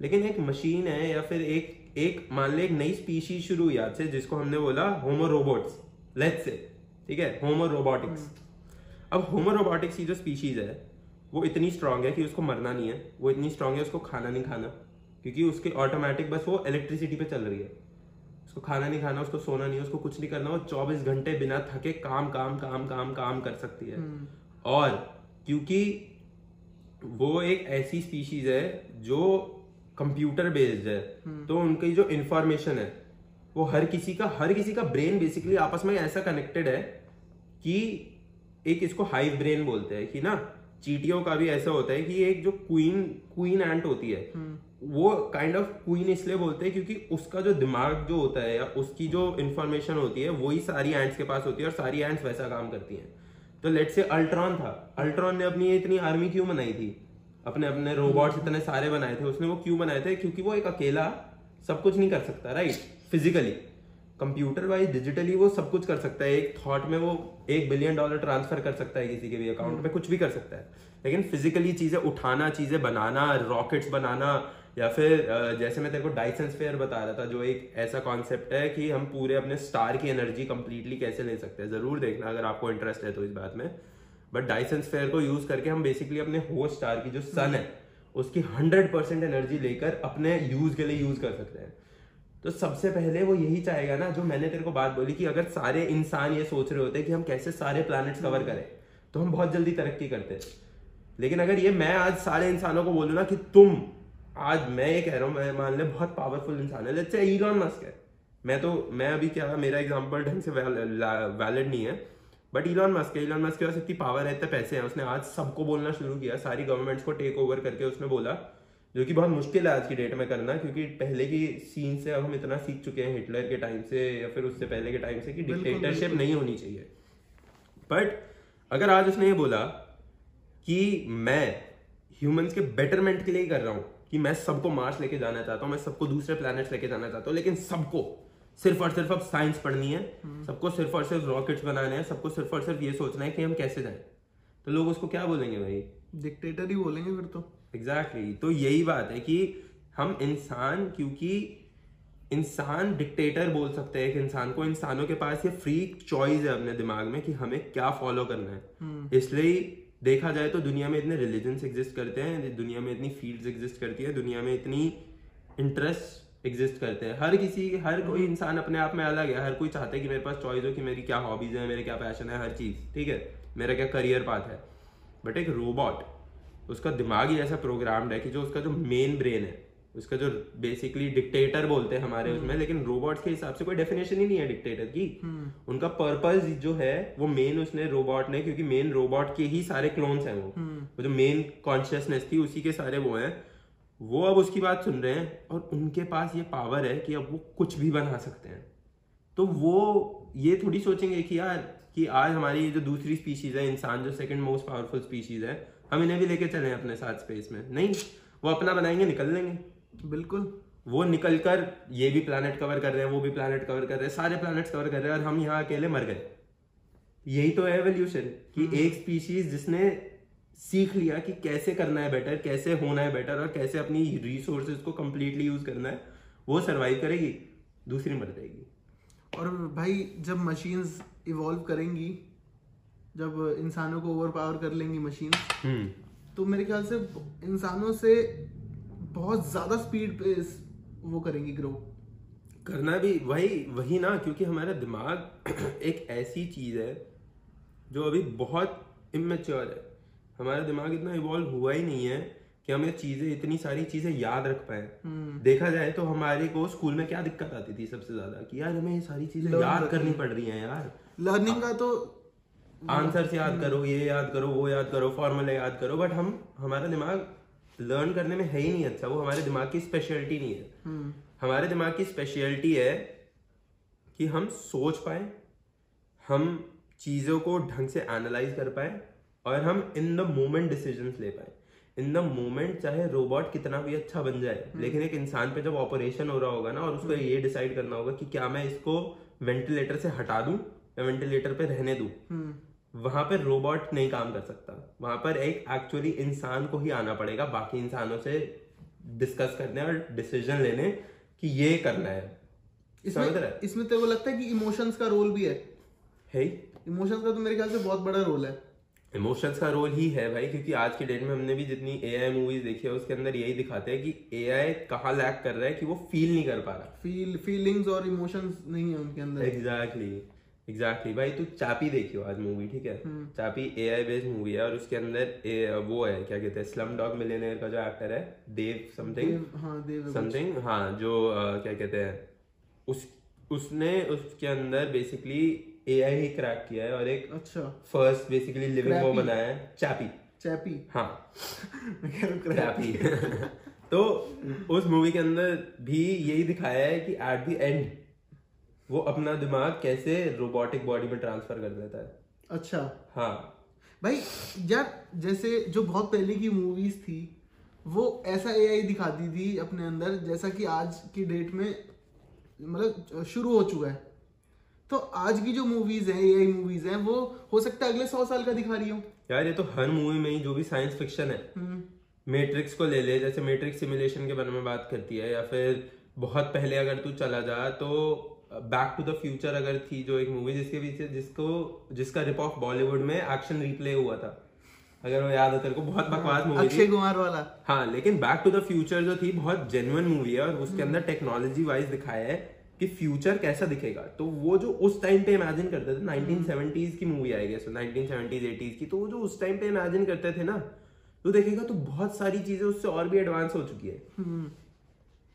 लेकिन एक मशीन है या फिर एक एक मान ले एक नई स्पीशीज शुरू हुई आज से जिसको हमने बोला होमो रोबोट्स लेट्स से ठीक है? होमो रोबोटिक्स अब होमो रोबोटिक्स की जो स्पीशीज है वो इतनी स्ट्रांग है कि उसको मरना नहीं है। वो इतनी स्ट्रांग है उसको खाना नहीं खाना। क्योंकि उसके ऑटोमेटिक बस वो इलेक्ट्रिसिटी पे चल रही है। उसको खाना नहीं खाना उसको सोना नहीं उसको कुछ नहीं करना वो चौबीस घंटे बिना थके काम काम काम काम काम कर सकती है। और क्योंकि वो एक ऐसी स्पीशीज है जो कंप्यूटर बेस्ड है तो उनकी जो इंफॉर्मेशन है वो हर किसी का हर किसी का ब्रेन बेसिकली आपस में ऐसा कनेक्टेड है कि एक इसको हाइव ब्रेन बोलते हैं कि ना चीटियों का भी ऐसा होता है कि एक जो क्वीन क्वीन एंट होती है वो काइंड ऑफ़ क्वीन इसलिए बोलते हैं क्योंकि उसका जो दिमाग जो होता है या उसकी जो इंफॉर्मेशन होती है वही सारी एंट्स के पास होती है और सारी एंट्स वैसा काम करती हैं। तो लेट से अल्ट्रॉन था। अल्ट्रॉन ने अपनी इतनी आर्मी क्यों बनाई थी? अपने अपने रोबोट्स इतने सारे बनाए थे उसने वो क्यों बनाए थे? क्योंकि वो एक अकेला सब कुछ नहीं कर सकता right physically computer wise digitally वो सब कुछ कर सकता है। एक थॉट में वो एक बिलियन डॉलर ट्रांसफ़र कर सकता है किसी के भी अकाउंट में कुछ भी कर सकता है। लेकिन फिजिकली चीज़ें उठाना चीज़ें बनाना रॉकेट्स बनाना या फिर जैसे मैं तेरे को डाइसन स्फेयर बता रहा था जो एक ऐसा कॉन्सेप्ट है कि हम पूरे अपने स्टार की एनर्जी कंप्लीटली कैसे ले सकते हैं। ज़रूर देखना अगर आपको इंटरेस्ट है तो इस बात में। बट डाइसन स्फेयर को यूज़ करके हम बेसिकली अपने होस्ट स्टार की जो सन है उसकी हंड्रेड परसेंट एनर्जी लेकर अपने यूज़ के लिए यूज़ कर सकते हैं। तो सबसे पहले वो यही चाहेगा ना जो मैंने तेरे को बात बोली कि अगर सारे इंसान ये सोच रहे होते कि हम कैसे सारे प्लैनेट्स कवर करें तो हम बहुत जल्दी तरक्की करते। लेकिन अगर ये मैं आज सारे इंसानों को बोलू ना कि तुम आज मैं ये कह रहा हूँ मैं मान ले बहुत पावरफुल इंसान है लेट्स से इलॉन मस्क है। मैं तो मैं अभी क्या मेरा एग्जांपल ढंग से वैलिड नहीं है बट इलॉन मस्क है। इलॉन मस्क के पास इतनी पावर है इतने पैसे हैं उसने आज सबको बोलना शुरू किया सारी गवर्नमेंट्स को टेक ओवर करके उसने बोला जो कि बहुत मुश्किल है आज की डेट में करना क्योंकि पहले की सीन से अब हम इतना सीख चुके हैं हिटलर के टाइम से या फिर उससे पहले के टाइम से कि डिक्टेटरशिप नहीं होनी चाहिए। बट अगर आज उसने ये बोला कि मैं ह्यूमंस के बेटरमेंट के लिए ही कर रहा हूँ कि मैं सबको मार्स लेके जाना चाहता हूँ मैं सबको दूसरे प्लैनेट्स लेके जाना चाहता हूँ लेकिन सबको सिर्फ़ और सिर्फ़ अब साइंस पढ़नी है हम्म। सबको सिर्फ़ और सिर्फ़ रॉकेट्स बनाने हैं सबको सिर्फ़ और सिर्फ़ ये सोचना है कि हम कैसे जाएँ। तो लोग उसको क्या बोलेंगे भाई? डिक्टेटर ही बोलेंगे फिर तो। Exactly exactly. तो यही बात है कि हम इंसान क्योंकि इंसान डिक्टेटर बोल सकते हैं एक इंसान को। इंसानों के पास ये फ्री चॉइस है अपने दिमाग में कि हमें क्या फॉलो करना है। हम्म। इसलिए देखा जाए तो दुनिया में इतने रिलीजन एग्जिस्ट करते हैं दुनिया में इतनी फील्ड्स एग्जिस्ट करती है दुनिया में इतनी इंटरेस्ट एग्जिस्ट करते हैं। हर किसी हर कोई हम्म। इंसान अपने आप में अलग है। हर कोई चाहता है कि मेरे पास चॉइस हो कि मेरी क्या हॉबीज है मेरे क्या पैशन है हर चीज़। ठीक है? मेरा क्या करियर पाथ है? बट एक रोबोट उसका दिमाग ही ऐसा प्रोग्राम्ड है कि जो उसका जो मेन ब्रेन है उसका जो बेसिकली डिक्टेटर बोलते हैं हमारे उसमें हम्म। लेकिन रोबोट्स के हिसाब से कोई डेफिनेशन ही नहीं है डिक्टेटर की हम्म। उनका पर्पज जो है वो मेन उसने रोबोट ने क्योंकि मेन रोबोट के ही सारे क्लोन्स हैं वो हम्म। वो जो मेन कॉन्शियसनेस थी उसी के सारे वो हैं वो अब उसकी बात सुन रहे हैं और उनके पास ये पावर है कि अब वो कुछ भी बना सकते हैं तो वो ये थोड़ी सोचेंगे कि यार कि आज हमारी जो दूसरी स्पीशीज है इंसान जो सेकंड मोस्ट पावरफुल स्पीशीज है हम इन्हें भी लेके चले अपने साथ स्पेस में। नहीं वो अपना बनाएँगे निकल लेंगे। बिल्कुल। वो निकल कर ये भी प्लानट कवर कर रहे हैं वो भी प्लानट कवर कर रहे हैं सारे प्लानट कवर कर रहे हैं और हम यहाँ अकेले मर गए। यही तो है एवोल्यूशन कि हम्म। एक स्पीशीज जिसने सीख लिया कि कैसे करना है बेटर कैसे होना है बेटर और कैसे अपनी रिसोर्सेज को कम्प्लीटली यूज़ करना है वो सरवाइव करेगी दूसरी मर जाएगी। और भाई जब मशीन्स इवॉल्व करेंगी जब इंसानों को ओवर पावर कर लेंगी मशीन हम्म। तो मेरे ख्याल से इंसानों से बहुत ज़्यादा स्पीड पे वो करेंगी ग्रो करना भी वही वही ना क्योंकि हमारा दिमाग <clears throat> एक ऐसी चीज़ है जो अभी बहुत इमेच्योर है। हमारा दिमाग इतना इवॉल्व हुआ ही नहीं है कि हमें चीज़ें इतनी सारी चीज़ें याद रख पाए। हम्म। देखा जाए तो हमारे को स्कूल में क्या दिक्कत आती थी सबसे ज़्यादा? कि यार हमें ये सारी चीज़ें याद करनी पड़ रही हैं यार। लर्निंग का तो आंसर याद करो ये याद करो वो याद करो फॉर्मूला याद करो बट हम हमारा दिमाग लर्न करने में है ही नहीं अच्छा वो हमारे दिमाग की स्पेशलिटी नहीं है हम्म। हमारे दिमाग की स्पेशलिटी है कि हम सोच पाए हम चीज़ों को ढंग से एनालाइज कर पाए और हम इन द मोमेंट डिसीज़न ले पाए इन द मोमेंट चाहे रोबोट कितना भी अच्छा बन जाए हम्म। लेकिन एक इंसान पे जब ऑपरेशन हो रहा होगा ना और उसको हम्म। ये डिसाइड करना होगा कि क्या मैं इसको वेंटिलेटर से हटा दूँ या वेंटिलेटर पे रहने दू। वहाँ पर रोबोट नहीं काम कर सकता। वहाँ पर एक एक्चुअली इंसान को ही आना पड़ेगा बाकी इंसानों से डिस्कस करने और डिसीज़न लेने कि ये करना है। इसमें इसमें तेरे को लगता है कि इमोशंस का रोल भी है? है। इमोशंस का तो मेरे ख्याल से बहुत बड़ा रोल है। इमोशंस का रोल ही है भाई क्योंकि आज के डेट में हमने भी जितनी ए आई मूवीज़ देखी है उसके अंदर यही दिखाते हैं कि ए आई कहाँ लैक कर रहा है कि वो फील नहीं कर पा रहा। फील फीलिंग्स और इमोशंस नहीं है उनके अंदर। एग्जैक्टली एग्जैक्टली भाई तू चापी देखियो आज मूवी ठीक है? चापी ए आई बेस्ड मूवी है और उसके अंदर वो है क्या कहते हैं स्लम डॉग मिलेनियर का जो एक्टर है देव समथिंग हाँ समथिंग हाँ जो क्या कहते हैं उस उसने उसके अंदर बेसिकली ए आई ही क्रैक किया है और एक अच्छा। फ़र्स्ट बेसिकली लिविंग वो बनाया है चापी चैपी हाँ। <laughs> क्रैपी <laughs> तो उस मूवी के अंदर भी यही दिखाया है कि एट द एंड वो अपना दिमाग कैसे रोबोटिक बॉडी में ट्रांसफ़र कर देता है। अच्छा। हाँ। भाई यार जैसे जो बहुत पहले की मूवीज़ थी वो ऐसा एआई दिखाती थी अपने अंदर जैसा कि आज की डेट में मतलब शुरू हो चुका है। तो आज की जो मूवीज़ हैं एआई मूवीज़ हैं वो हो सकता है अगले सौ साल का दिखा रही हो। यार ये तो हर मूवी में ही जो भी साइंस फिक्शन है हम्म, मैट्रिक्स को ले ले जैसे मैट्रिक्स सिमुलेशन के बारे में बात करती है या फिर बहुत पहले अगर तू चला जा तो बैक टू द फ्यूचर अगर थी जो एक मूवी जिसके पीछे जिसको जिसका रिप ऑफ़ बॉलीवुड में एक्शन रिप्ले हुआ था। अगर वो याद है तेरे को बहुत बकवास मूवी अक्षय कुमार वाला। हाँ लेकिन बैक टू द फ्यूचर जो थी बहुत जेन्युइन मूवी है और उसके अंदर टेक्नोलॉजी वाइज दिखाया है कि फ्यूचर कैसा दिखेगा। तो वो जो उस टाइम पे इमेजिन करते थे 1970s की मूवी आई गई नाइनटीन सेवेंटीज एटीज की तो वो जो उस टाइम पे इमेजिन करते थे ना तो देखेगा तो बहुत सारी चीज़ें उससे और भी एडवांस हो चुकी है। हम्म,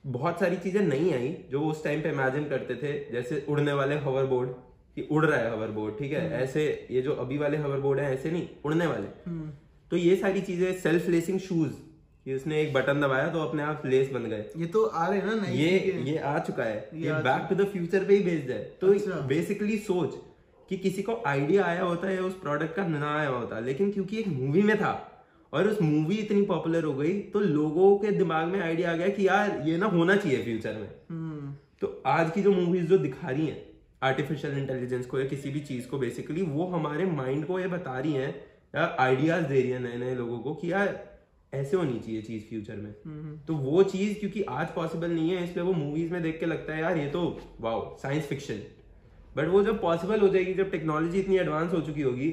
बहुत सारी चीज़ें नहीं आई जो उस टाइम पे इमेजिन करते थे जैसे उड़ने वाले हवर बोर्ड कि उड़ रहा है हवर बोर्ड ठीक है? ऐसे ये जो अभी वाले हवर बोर्ड है ऐसे नहीं उड़ने वाले। हम्म, तो ये सारी चीज़ें सेल्फ लेसिंग शूज़ कि उसने एक बटन दबाया तो अपने आप लेस बन गए। ये तो आ रहे ना नई ये ये आ चुका है। ये ये बैक टू द फ्यूचर पे ही बेस्ड है। तो अच्छा। बेसिकली सोच कि किसी को आइडिया आया होता है उस प्रोडक्ट का ना आया होता लेकिन क्योंकि एक मूवी में था और उस मूवी इतनी पॉपुलर हो गई तो लोगों के दिमाग में आइडिया आ गया कि यार ये ना होना चाहिए फ्यूचर में। हम्म, तो आज की जो मूवीज़ जो दिखा रही हैं आर्टिफिशियल इंटेलिजेंस को या किसी भी चीज़ को बेसिकली वो हमारे माइंड को ये बता रही हैं या आइडियाज़ दे रही है नए नए लोगों को कि यार ऐसे होनी चाहिए चीज़ फ्यूचर में। हम्म, तो वो चीज़ क्योंकि आज पॉसिबल नहीं है इसलिए वो मूवीज़ में देख के लगता है यार ये तो वाओ साइंस फिक्शन बट वो जब पॉसिबल हो जाएगी जब टेक्नोलॉजी इतनी एडवांस हो चुकी होगी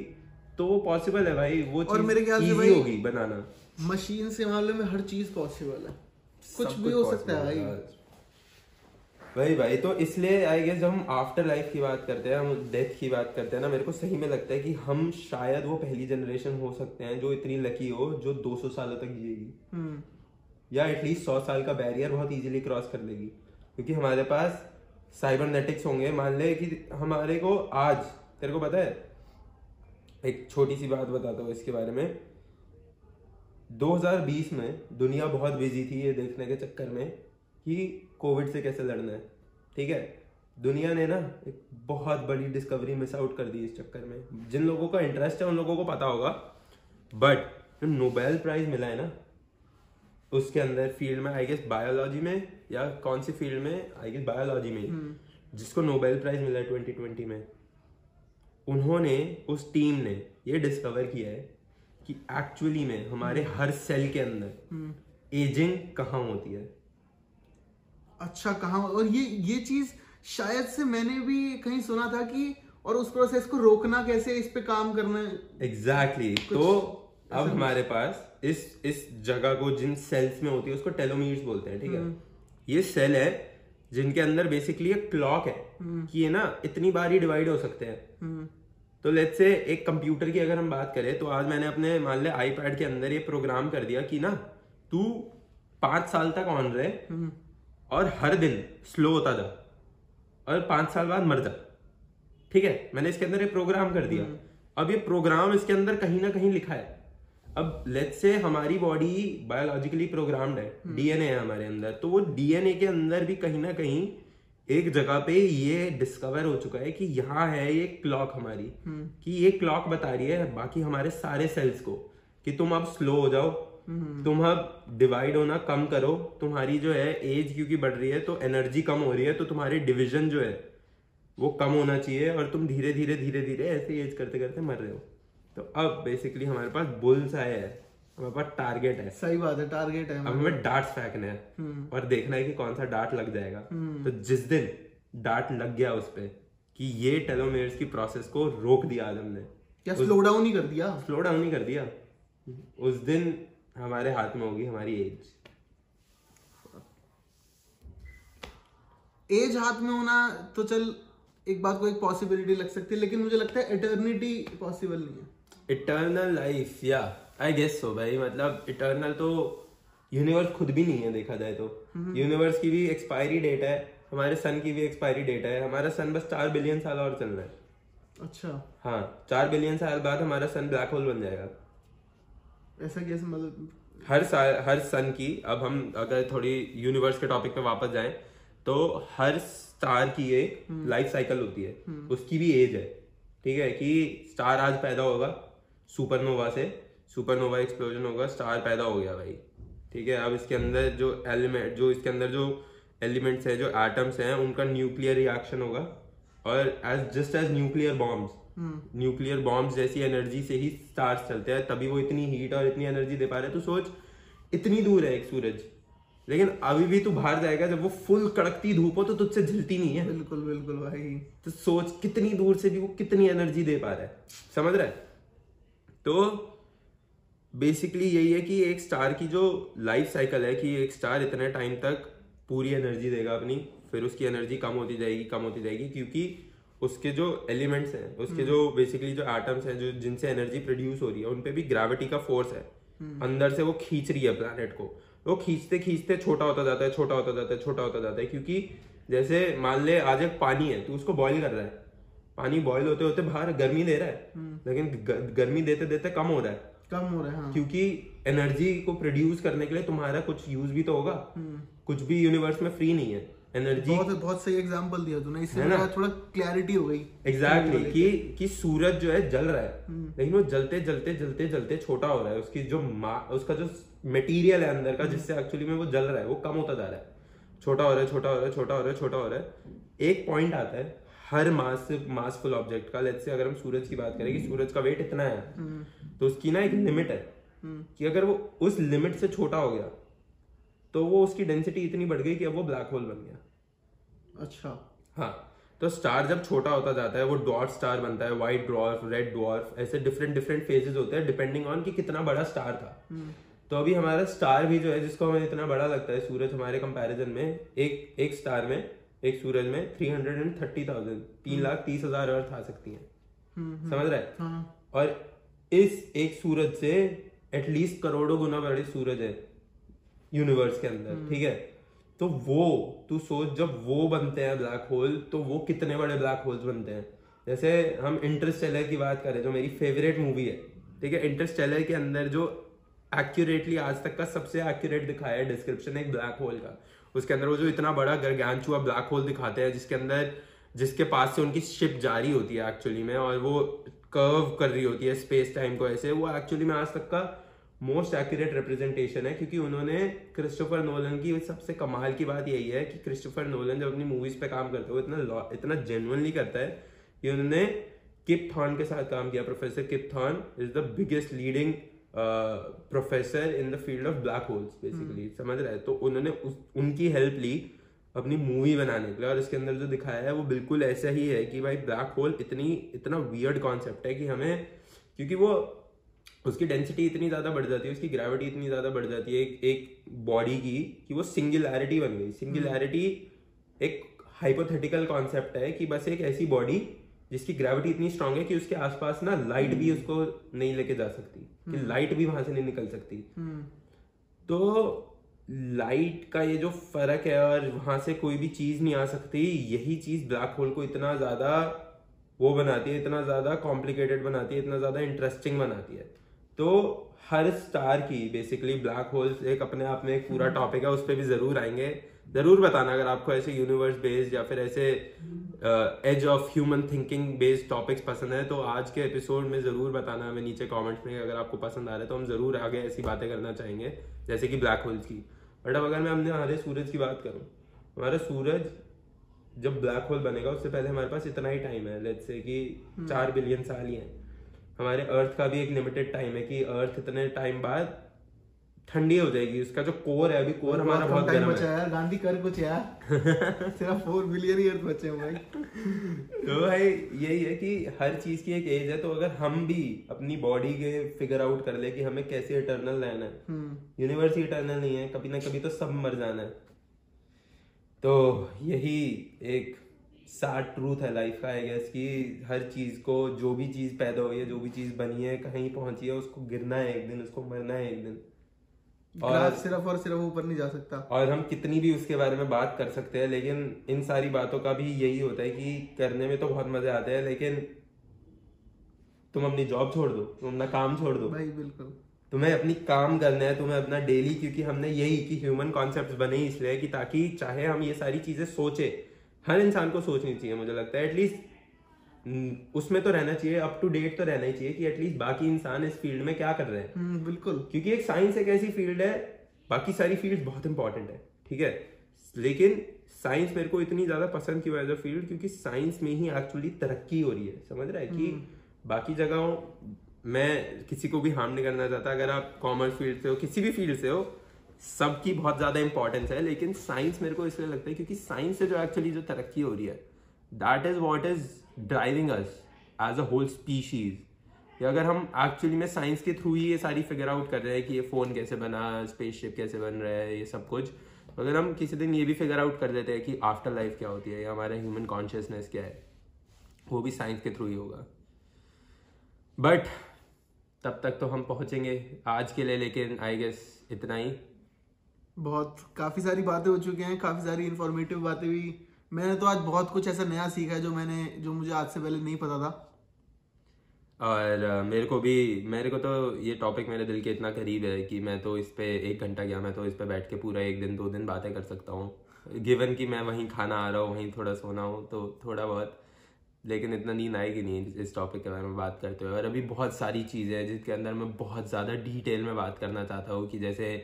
तो वो पॉसिबल है भाई वो और चीज़ मेरे ख्याल से भाई- होगी बनाना। मशीन से मामले में हर चीज़ पॉसिबल है। कुछ भी हो सकता है भाई। वही भाई तो इसलिए आई गेस जब हम आफ्टर लाइफ की बात करते हैं हम डेथ की बात करते हैं ना मेरे को सही में लगता है कि हम शायद वो पहली जनरेशन हो सकते हैं जो इतनी लकी हो जो 200 सालों तक जिएगी। हम्म, या एटलीस्ट सौ साल का बैरियर बहुत इजीली क्रॉस कर लेगी क्योंकि हमारे पास साइबरनेटिक्स होंगे। मान ले कि हमारे को आज तेरे को पता है? एक छोटी सी बात बताता हूँ इसके बारे में। 2020 में दुनिया बहुत बिज़ी थी ये देखने के चक्कर में कि कोविड से कैसे लड़ना है ठीक है? दुनिया ने ना एक बहुत बड़ी डिस्कवरी मिस आउट कर दी इस चक्कर में। जिन लोगों का इंटरेस्ट है उन लोगों को पता होगा। बट जो नोबेल प्राइज मिला है ना उसके अंदर फ़ील्ड में आई गेस बायोलॉजी में या कौन सी फ़ील्ड में आई गेस बायोलॉजी में जिसको नोबेल प्राइज मिला है 2020 में उन्होंने उस टीम ने ये डिस्कवर किया है कि एक्चुअली में हमारे हर सेल के अंदर हम्म, एजिंग कहाँ होती है? अच्छा कहाँ और ये ये चीज़ शायद से मैंने भी कहीं सुना था कि और उस प्रोसेस को रोकना कैसे इस पे काम करना एग्जैक्टली exactly. तो अब हमारे पास इस इस जगह को जिन सेल्स में होती है उसको टेलोमीर्स बोलते हैं ठीक है? ये सेल है जिनके अंदर बेसिकली एक क्लॉक है कि ये ना इतनी बार ही डिवाइड हो सकते हैं। हम्म, तो लेट्स से एक कंप्यूटर की अगर हम बात करें तो आज मैंने अपने मान ले आईपैड के अंदर ये प्रोग्राम कर दिया कि ना तू पाँच साल तक ऑन रहे हम्म, और हर दिन स्लो होता जा और पाँच साल बाद मर जा। ठीक है? मैंने इसके अंदर ये प्रोग्राम कर दिया। अब ये प्रोग्राम इसके अंदर कहीं ना कहीं लिखा है। अब लेट से हमारी बॉडी बायोलॉजिकली प्रोग्राम्ड है डीएनए है हमारे अंदर तो वो डीएनए के अंदर भी कहीं ना कहीं एक जगह पे ये डिस्कवर हो चुका है कि यहाँ है ये क्लॉक हमारी कि ये क्लॉक बता रही है बाकी हमारे सारे सेल्स को कि तुम अब स्लो हो जाओ तुम अब डिवाइड होना कम करो तुम्हारी जो है एज क्योंकि बढ़ रही है तो एनर्जी कम हो रही है तो तुम्हारी डिविजन जो है वो कम होना चाहिए और तुम धीरे धीरे धीरे धीरे ऐसे एज करते करते मर रहे हो। तो अब बेसिकली हमारे पास बुल्स आए है। हमारे पास टारगेट है। सही बात है टारगेट है अब हमें डार्ट्स फेंकने हैं और देखना है कि कौन सा डार्ट लग जाएगा। तो जिस दिन डार्ट लग गया उस पे कि ये टेलोमेयर्स की प्रोसेस को रोक दिया आज हमने। क्या स्लो डाउन ही कर दिया। स्लो डाउन ही कर दिया। उस दिन हमारे हाथ में होगी हमारी एज एज हाथ में होना तो चल एक बात को एक पॉसिबिलिटी लग सकती है लेकिन मुझे लगता है इटर्निटी पॉसिबल नहीं है। इटर्नल लाइफ या आई गेस सो भाई। मतलब इटर्नल तो यूनिवर्स खुद भी नहीं है देखा जाए तो। यूनिवर्स की भी एक्सपायरी डेट है हमारे सन की भी एक्सपायरी डेट है। हमारा सन बस चार बिलियन साल और चल रहा है। अच्छा। हाँ चार बिलियन साल बाद हमारा सन ब्लैक होल बन जाएगा। ऐसा कैसे मतलब हर साल हर सन की अब हम अगर थोड़ी यूनिवर्स के टॉपिक पे वापस जाएँ तो हर स्टार की एक लाइफ साइकिल होती है। उसकी भी एज है। ठीक है कि स्टार आज पैदा होगा सुपरनोवा से। सुपरनोवा एक्सप्लोजन होगा स्टार पैदा हो गया भाई। ठीक है अब इसके अंदर जो एलिमेंट जो इसके अंदर जो एलिमेंट्स है जो एटम्स हैं उनका न्यूक्लियर रिएक्शन होगा। और as just as nuclear bombs nuclear bombs जैसी एनर्जी से ही स्टार्स चलते हैं तभी वो इतनी हीट और इतनी एनर्जी दे पा रहे तो सोच इतनी दूर है एक सूरज। लेकिन अभी भी तू बाहर जाएगा जब वो फुल कड़कती धूप हो तो तुझसे झलती नहीं है। बिल्कुल बिल्कुल भाई। तो सोच कितनी दूर से भी वो कितनी एनर्जी दे पा रहा है। समझ रहा है? तो बेसिकली यही है कि एक स्टार की जो लाइफ साइकिल है कि एक स्टार इतने टाइम तक पूरी एनर्जी देगा अपनी फिर उसकी एनर्जी कम होती जाएगी कम होती जाएगी क्योंकि उसके जो एलिमेंट्स हैं उसके जो बेसिकली जो एटम्स हैं जो जिनसे एनर्जी प्रोड्यूस हो रही है उन उनपे भी ग्रेविटी का फोर्स है। अंदर से वो खींच रही है प्लानट को। वो खींचते खींचते छोटा होता जाता है छोटा होता जाता है छोटा होता जाता है क्योंकि जैसे मान ले आज एक पानी है तू उसको बॉईल कर रहा है। पानी बॉईल होते होते बाहर गर्मी दे रहा है लेकिन गर्मी देते देते कम हो रहा है। कम हो रहा है हाँ। क्योंकि एनर्जी को प्रोड्यूस करने के लिए तुम्हारा कुछ यूज़ भी तो होगा। कुछ भी यूनिवर्स में फ्री नहीं है। एनर्जी बहुत बहुत सही एग्जांपल दिया तूने। इससे ना? थोड़ा क्लैरिटी हो गई। एग्जैक्टली exactly, कि कि सूरज जो है जल रहा है। लेकिन वो जलते जलते जलते जलते छोटा हो रहा है। उसकी जो उसका जो मटेरियल है अंदर का जिससे एक्चुअली में वो जल रहा है वो कम होता जा रहा है। छोटा हो रहा है छोटा हो रहा है छोटा हो रहा है छोटा हो रहा है। एक पॉइंट आता है हर मास मासफुल ऑब्जेक्ट का लेट्स से अगर हम सूरज की बात करें कि सूरज का वेट इतना है तो उसकी ना एक लिमिट है कि अगर वो उस लिमिट से छोटा हो गया तो वो उसकी डेंसिटी इतनी बढ़ गई कि अब वो ब्लैक होल बन गया। अच्छा। हाँ तो स्टार जब छोटा होता जाता है वो डॉट स्टार बनता है व्हाइट ड्वार्फ रेड ड्वार्फ ऐसे डिफरेंट डिफरेंट फेजेस होते हैं डिपेंडिंग ऑन कि कितना बड़ा स्टार था। तो अभी हमारा स्टार भी जो है जिसको हमें इतना बड़ा लगता है सूरज हमारे कंपैरिजन में एक एक स्टार में एक सूरज में three hundred and thirty thousand तीन लाख तीस हज़ार अर्थ आ सकती है। समझ रहा? है। हाँ और इस एक सूरज से एटलीस्ट करोड़ों गुना बड़े सूरज है यूनिवर्स के अंदर ठीक है? तो वो तू सोच जब वो बनते हैं ब्लैक होल तो वो कितने बड़े ब्लैक होल्स बनते हैं? जैसे हम इंटरस्टेलर की बात करें जो मेरी फेवरेट मूवी है ठीक है? इंटरस्टेलर के अंदर जो एक्यूरेटली आज तक का सबसे एक्यूरेट दिखाया है डिस्क्रिप्शन एक ब्लैक होल का। उसके अंदर वो जो इतना बड़ा गर्गांचुआ ब्लैक होल दिखाते हैं, जिसके अंदर, जिसके पास से उनकी शिप जारी होती है एक्चुअली में, और वो कर्व कर रही होती है स्पेस टाइम को ऐसे, वो एक्चुअली में आज तक का मोस्ट एक्यूरेट रिप्रेजेंटेशन है, क्योंकि उन्होंने क्रिस्टोफर नोलन की सबसे कमाल की बात यही है कि क्रिस्टोफर नोलन जब अपनी मूवीज़ पे काम करते हो इतना इतना जेनुअनली करता है कि उन्होंने किप थॉन के साथ काम किया professor Kip Thorne is the biggest leading professor in the field of black holes basically समझ रहे हैं? तो उन्होंने उस, उनकी हेल्प ली अपनी मूवी बनाने के लिए और इसके अंदर जो दिखाया है वो बिल्कुल ऐसा ही है कि भाई ब्लैक होल इतनी इतना वियर्ड कॉन्सेप्ट है कि हमें क्योंकि वो उसकी डेंसिटी इतनी ज़्यादा बढ़ जाती है उसकी ग्रेविटी इतनी ज़्यादा बढ़ जाती है एक एक बॉडी की कि वो सिंगुलैरिटी बन गई। सिंगुलैरिटी एक हाइपोथेटिकल कॉन्सेप्ट है कि बस एक ऐसी बॉडी जिसकी ग्रेविटी इतनी स्ट्रांग है कि उसके आसपास ना लाइट भी उसको नहीं लेके जा सकती कि लाइट भी वहाँ से नहीं निकल सकती। हम्म। तो लाइट का ये जो फ़र्क है और वहाँ से कोई भी चीज़ नहीं आ सकती यही चीज़ ब्लैक होल को इतना ज़्यादा वो बनाती है इतना ज़्यादा कॉम्प्लिकेटेड बनाती है इतना ज़्यादा इंटरेस्टिंग बनाती है। तो हर स्टार की बेसिकली ब्लैक होल्स एक अपने आप में एक पूरा टॉपिक है उस पर भी ज़रूर आएँगे। ज़रूर बताना अगर आपको ऐसे यूनिवर्स बेस्ड या फिर ऐसे age of human thinking based topics पसंद है तो आज के एपिसोड में ज़रूर बताना हमें नीचे कमेंट्स में अगर आपको पसंद आ रहा है तो हम ज़रूर आगे ऐसी बातें करना चाहेंगे जैसे कि ब्लैक होल्स की। बट अब अगर मैं हमने हमारे सूरज की बात करूँ हमारा सूरज जब ब्लैक होल बनेगा उससे पहले हमारे पास इतना ही टाइम है लेट्स से कि चार बिलियन साल ही है। हमारे अर्थ का भी एक लिमिटेड टाइम है कि अर्थ इतने टाइम बाद ठंडी हो जाएगी उसका जो कोर है अभी कोर हमारा बहुत गर्म है। यार गांधी कर कुछ यार। सिर्फ़ फोर बिलियन ईयर बचे हैं। भाई तो भाई यही है कि हर चीज़ की एक एज है तो अगर हम भी अपनी बॉडी के फिगर आउट कर ले कि हमें कैसे इटर्नल रहना है। यूनिवर्स ही इटर्नल नहीं है कभी ना कभी तो सब मर जाना है। तो यही एक सैड ट्रूथ है लाइफ का आई गेस कि हर चीज़ को जो भी चीज़ पैदा हुई है जो भी चीज़ बनी है कहीं पहुँची है उसको गिरना है एक दिन उसको मरना है एक दिन। ग्राफ सिर्फ़ और सिर्फ़ ऊपर नहीं जा सकता। और हम कितनी भी उसके बारे में बात कर सकते हैं लेकिन इन सारी बातों का भी यही होता है कि करने में तो बहुत मज़े आते हैं लेकिन तुम अपनी जॉब छोड़ दो तुम अपना काम छोड़ दो। भाई बिल्कुल। तुम्हें अपनी काम करना है तुम्हें अपना डेली क्योंकि हमने यही कि ह्यूमन कॉन्सेप्ट बने इसलिए कि ताकि चाहे हम ये सारी चीज़ें सोचे हर इंसान को सोचनी चाहिए मुझे लगता है एटलीस्ट उसमें तो रहना चाहिए अप टू डेट तो रहना ही चाहिए कि एटलीस्ट बाकी इंसान इस फ़ील्ड में क्या कर रहे हैं। हम्म बिल्कुल। क्योंकि एक साइंस एक ऐसी फ़ील्ड है बाकी सारी फ़ील्ड बहुत इंपॉर्टेंट है ठीक है? लेकिन साइंस मेरे को इतनी ज़्यादा पसंद क्यों एज अ फ़ील्ड क्योंकि साइंस में ही एक्चुअली तरक्की हो रही है समझ रहा है कि बाकी जगहों मैं किसी को भी हार्म नहीं करना चाहता। अगर आप कॉमर्स फ़ील्ड से हो किसी भी फ़ील्ड से हो सबकी बहुत ज़्यादा इंपॉर्टेंस है लेकिन साइंस मेरे को इसलिए लगता है क्योंकि साइंस से जो एक्चुअली जो तरक्की हो रही है that is what is driving us as a whole species अगर हम एक्चुअली में साइंस के थ्रू ही ये सारी फिगर आउट कर रहे हैं कि ये फ़ोन कैसे बना स्पेसशिप कैसे बन रहा है, ये सब कुछ तो अगर हम किसी दिन ये भी फिगर आउट कर देते हैं कि आफ्टर लाइफ क्या होती है या हमारा ह्यूमन कॉन्शियसनेस क्या है, वो भी साइंस के थ्रू ही होगा। बट तब तक तो हम पहुँचेंगे आज के लिए, लेकिन आई गेस इतना ही। बहुत, काफ़ी सारी बातें हो चुकी हैं, काफ़ी सारी इंफॉर्मेटिव बातें भी मैंने तो आज बहुत कुछ ऐसा नया सीखा है जो मैंने, जो मुझे आज से पहले नहीं पता था। और मेरे को भी, मेरे को तो ये टॉपिक मेरे दिल के इतना करीब है कि मैं तो इस पर एक घंटा गया, मैं तो इस पर बैठ के पूरा एक दिन, दो दिन बातें कर सकता हूँ। गिवन कि मैं वहीं खाना आ रहा हूँ, वहीं थोड़ा सोना हूँ तो थोड़ा बहुत। लेकिन इतना नींद आएगी नहीं इस टॉपिक के बारे में बात करते हुए। और अभी बहुत सारी चीज़ें हैं जिसके अंदर मैं बहुत ज़्यादा डिटेल में बात करना चाहता हूँ कि जैसे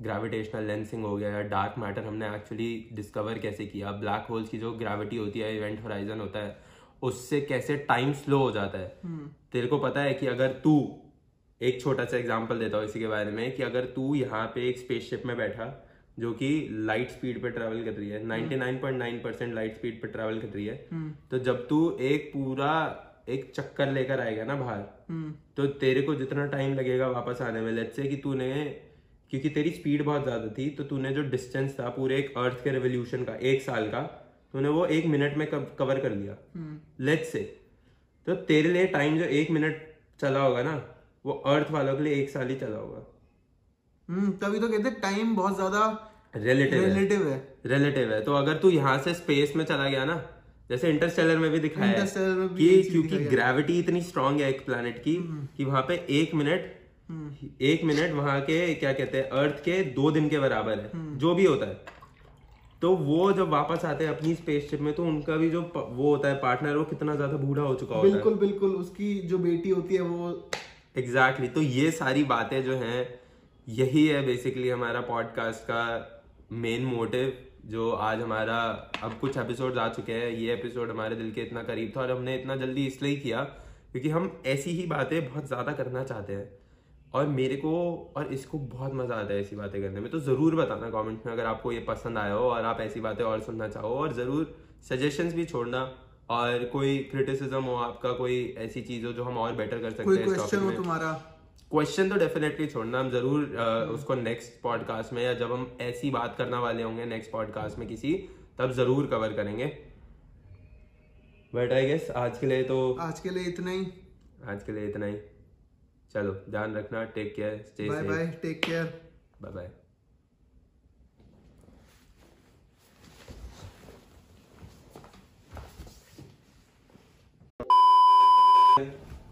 ग्रेविटेशनल लेंसिंग हो गया या डार्क मैटर हमने एक्चुअली डिस्कवर कैसे किया? ब्लैक होल्स की जो ग्रेविटी होती है इवेंट होराइजन होता है उससे कैसे टाइम स्लो हो जाता है? hmm. तेरे को पता है कि अगर तू एक छोटा सा एग्ज़ाम्पल देता हूँ इसी के बारे में कि अगर तू यहाँ पे एक स्पेसशिप में बैठा जो कि लाइट स्पीड पे ट्रैवल कर रही है 99.9 परसेंट लाइट स्पीड पे ट्रैवल कर रही है तो जब तू एक पूरा एक चक्कर लेकर आएगा ना बाहर तो तेरे को जितना टाइम लगेगा वापस आने में लेट्स से कि तूने क्योंकि तेरी स्पीड बहुत ज़्यादा थी तो तूने जो डिस्टेंस था पूरे एक अर्थ के रेवोल्यूशन का एक साल का तूने वो एक मिनट में कवर कर लिया। लेट से तो तेरे लिए टाइम जो एक मिनट चला होगा ना वो अर्थ वालों के लिए एक साल ही चला होगा। हम्म तभी तो कहते टाइम बहुत ज़्यादा रिलेटिव रिलेटिव है। रिलेटिव है। तो अगर तू यहाँ से स्पेस में चला गया ना जैसे इंटरस्टेलर में भी दिखाया है कि क्योंकि ग्रेविटी इतनी स्ट्रांग है एक प्लैनेट की कि वहाँ पे एक मिनट एक मिनट वहाँ के क्या कहते हैं अर्थ के दो दिन के बराबर है जो भी होता है। तो वो जब वापस आते हैं अपनी स्पेसशिप में तो उनका भी जो वो होता है पार्टनर वो कितना ज़्यादा बूढ़ा हो चुका होता है। बिल्कुल बिल्कुल उसकी जो बेटी होती है वो एग्जैक्टली exactly. तो ये सारी बातें जो हैं यही है बेसिकली हमारा पॉडकास्ट का मेन मोटिव जो आज हमारा अब कुछ एपिसोड आ चुके हैं ये एपिसोड हमारे दिल के इतना करीब था और हमने इतना जल्दी इसलिए किया क्योंकि हम ऐसी ही बातें बहुत ज़्यादा करना चाहते हैं। और मेरे को और इसको बहुत मज़ा आता है ऐसी बातें करने में। तो ज़रूर बताना कमेंट में अगर आपको ये पसंद आया हो और आप ऐसी बातें और सुनना चाहो। और ज़रूर सजेशंस भी छोड़ना और कोई क्रिटिसिज्म हो आपका कोई ऐसी चीज़ हो जो हम और बेटर कर सकते हैं क्वेश्चन हो तुम्हारा? क्वेश्चन तो डेफिनेटली छोड़ना। हम ज़रूर उसको नेक्स्ट पॉडकास्ट में या जब हम ऐसी बात करने वाले होंगे नेक्स्ट पॉडकास्ट में किसी तब ज़रूर कवर करेंगे। बट आई गेस आज के लिए तो आज के लिए इतना ही। आज के लिए इतना ही। चलो ध्यान रखना take care stay bye bye take care bye bye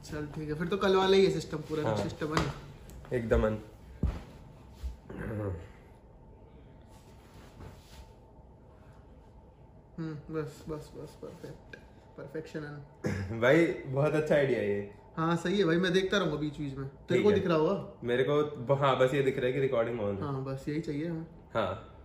चल ठीक है फिर तो कल वाला ही है सिस्टम पूरा हाँ। सिस्टम है एकदम अन हम्म बस बस बस परफेक्ट परफेक्शन <coughs> भाई बहुत अच्छा आइडिया ये। हाँ सही है भाई मैं देखता रहूँगा बीच बीच में। तेरे को दिख रहा होगा? मेरे को हाँ बस ये दिख रहा है कि रिकॉर्डिंग ऑन हाँ बस यही चाहिए हमें। हाँ।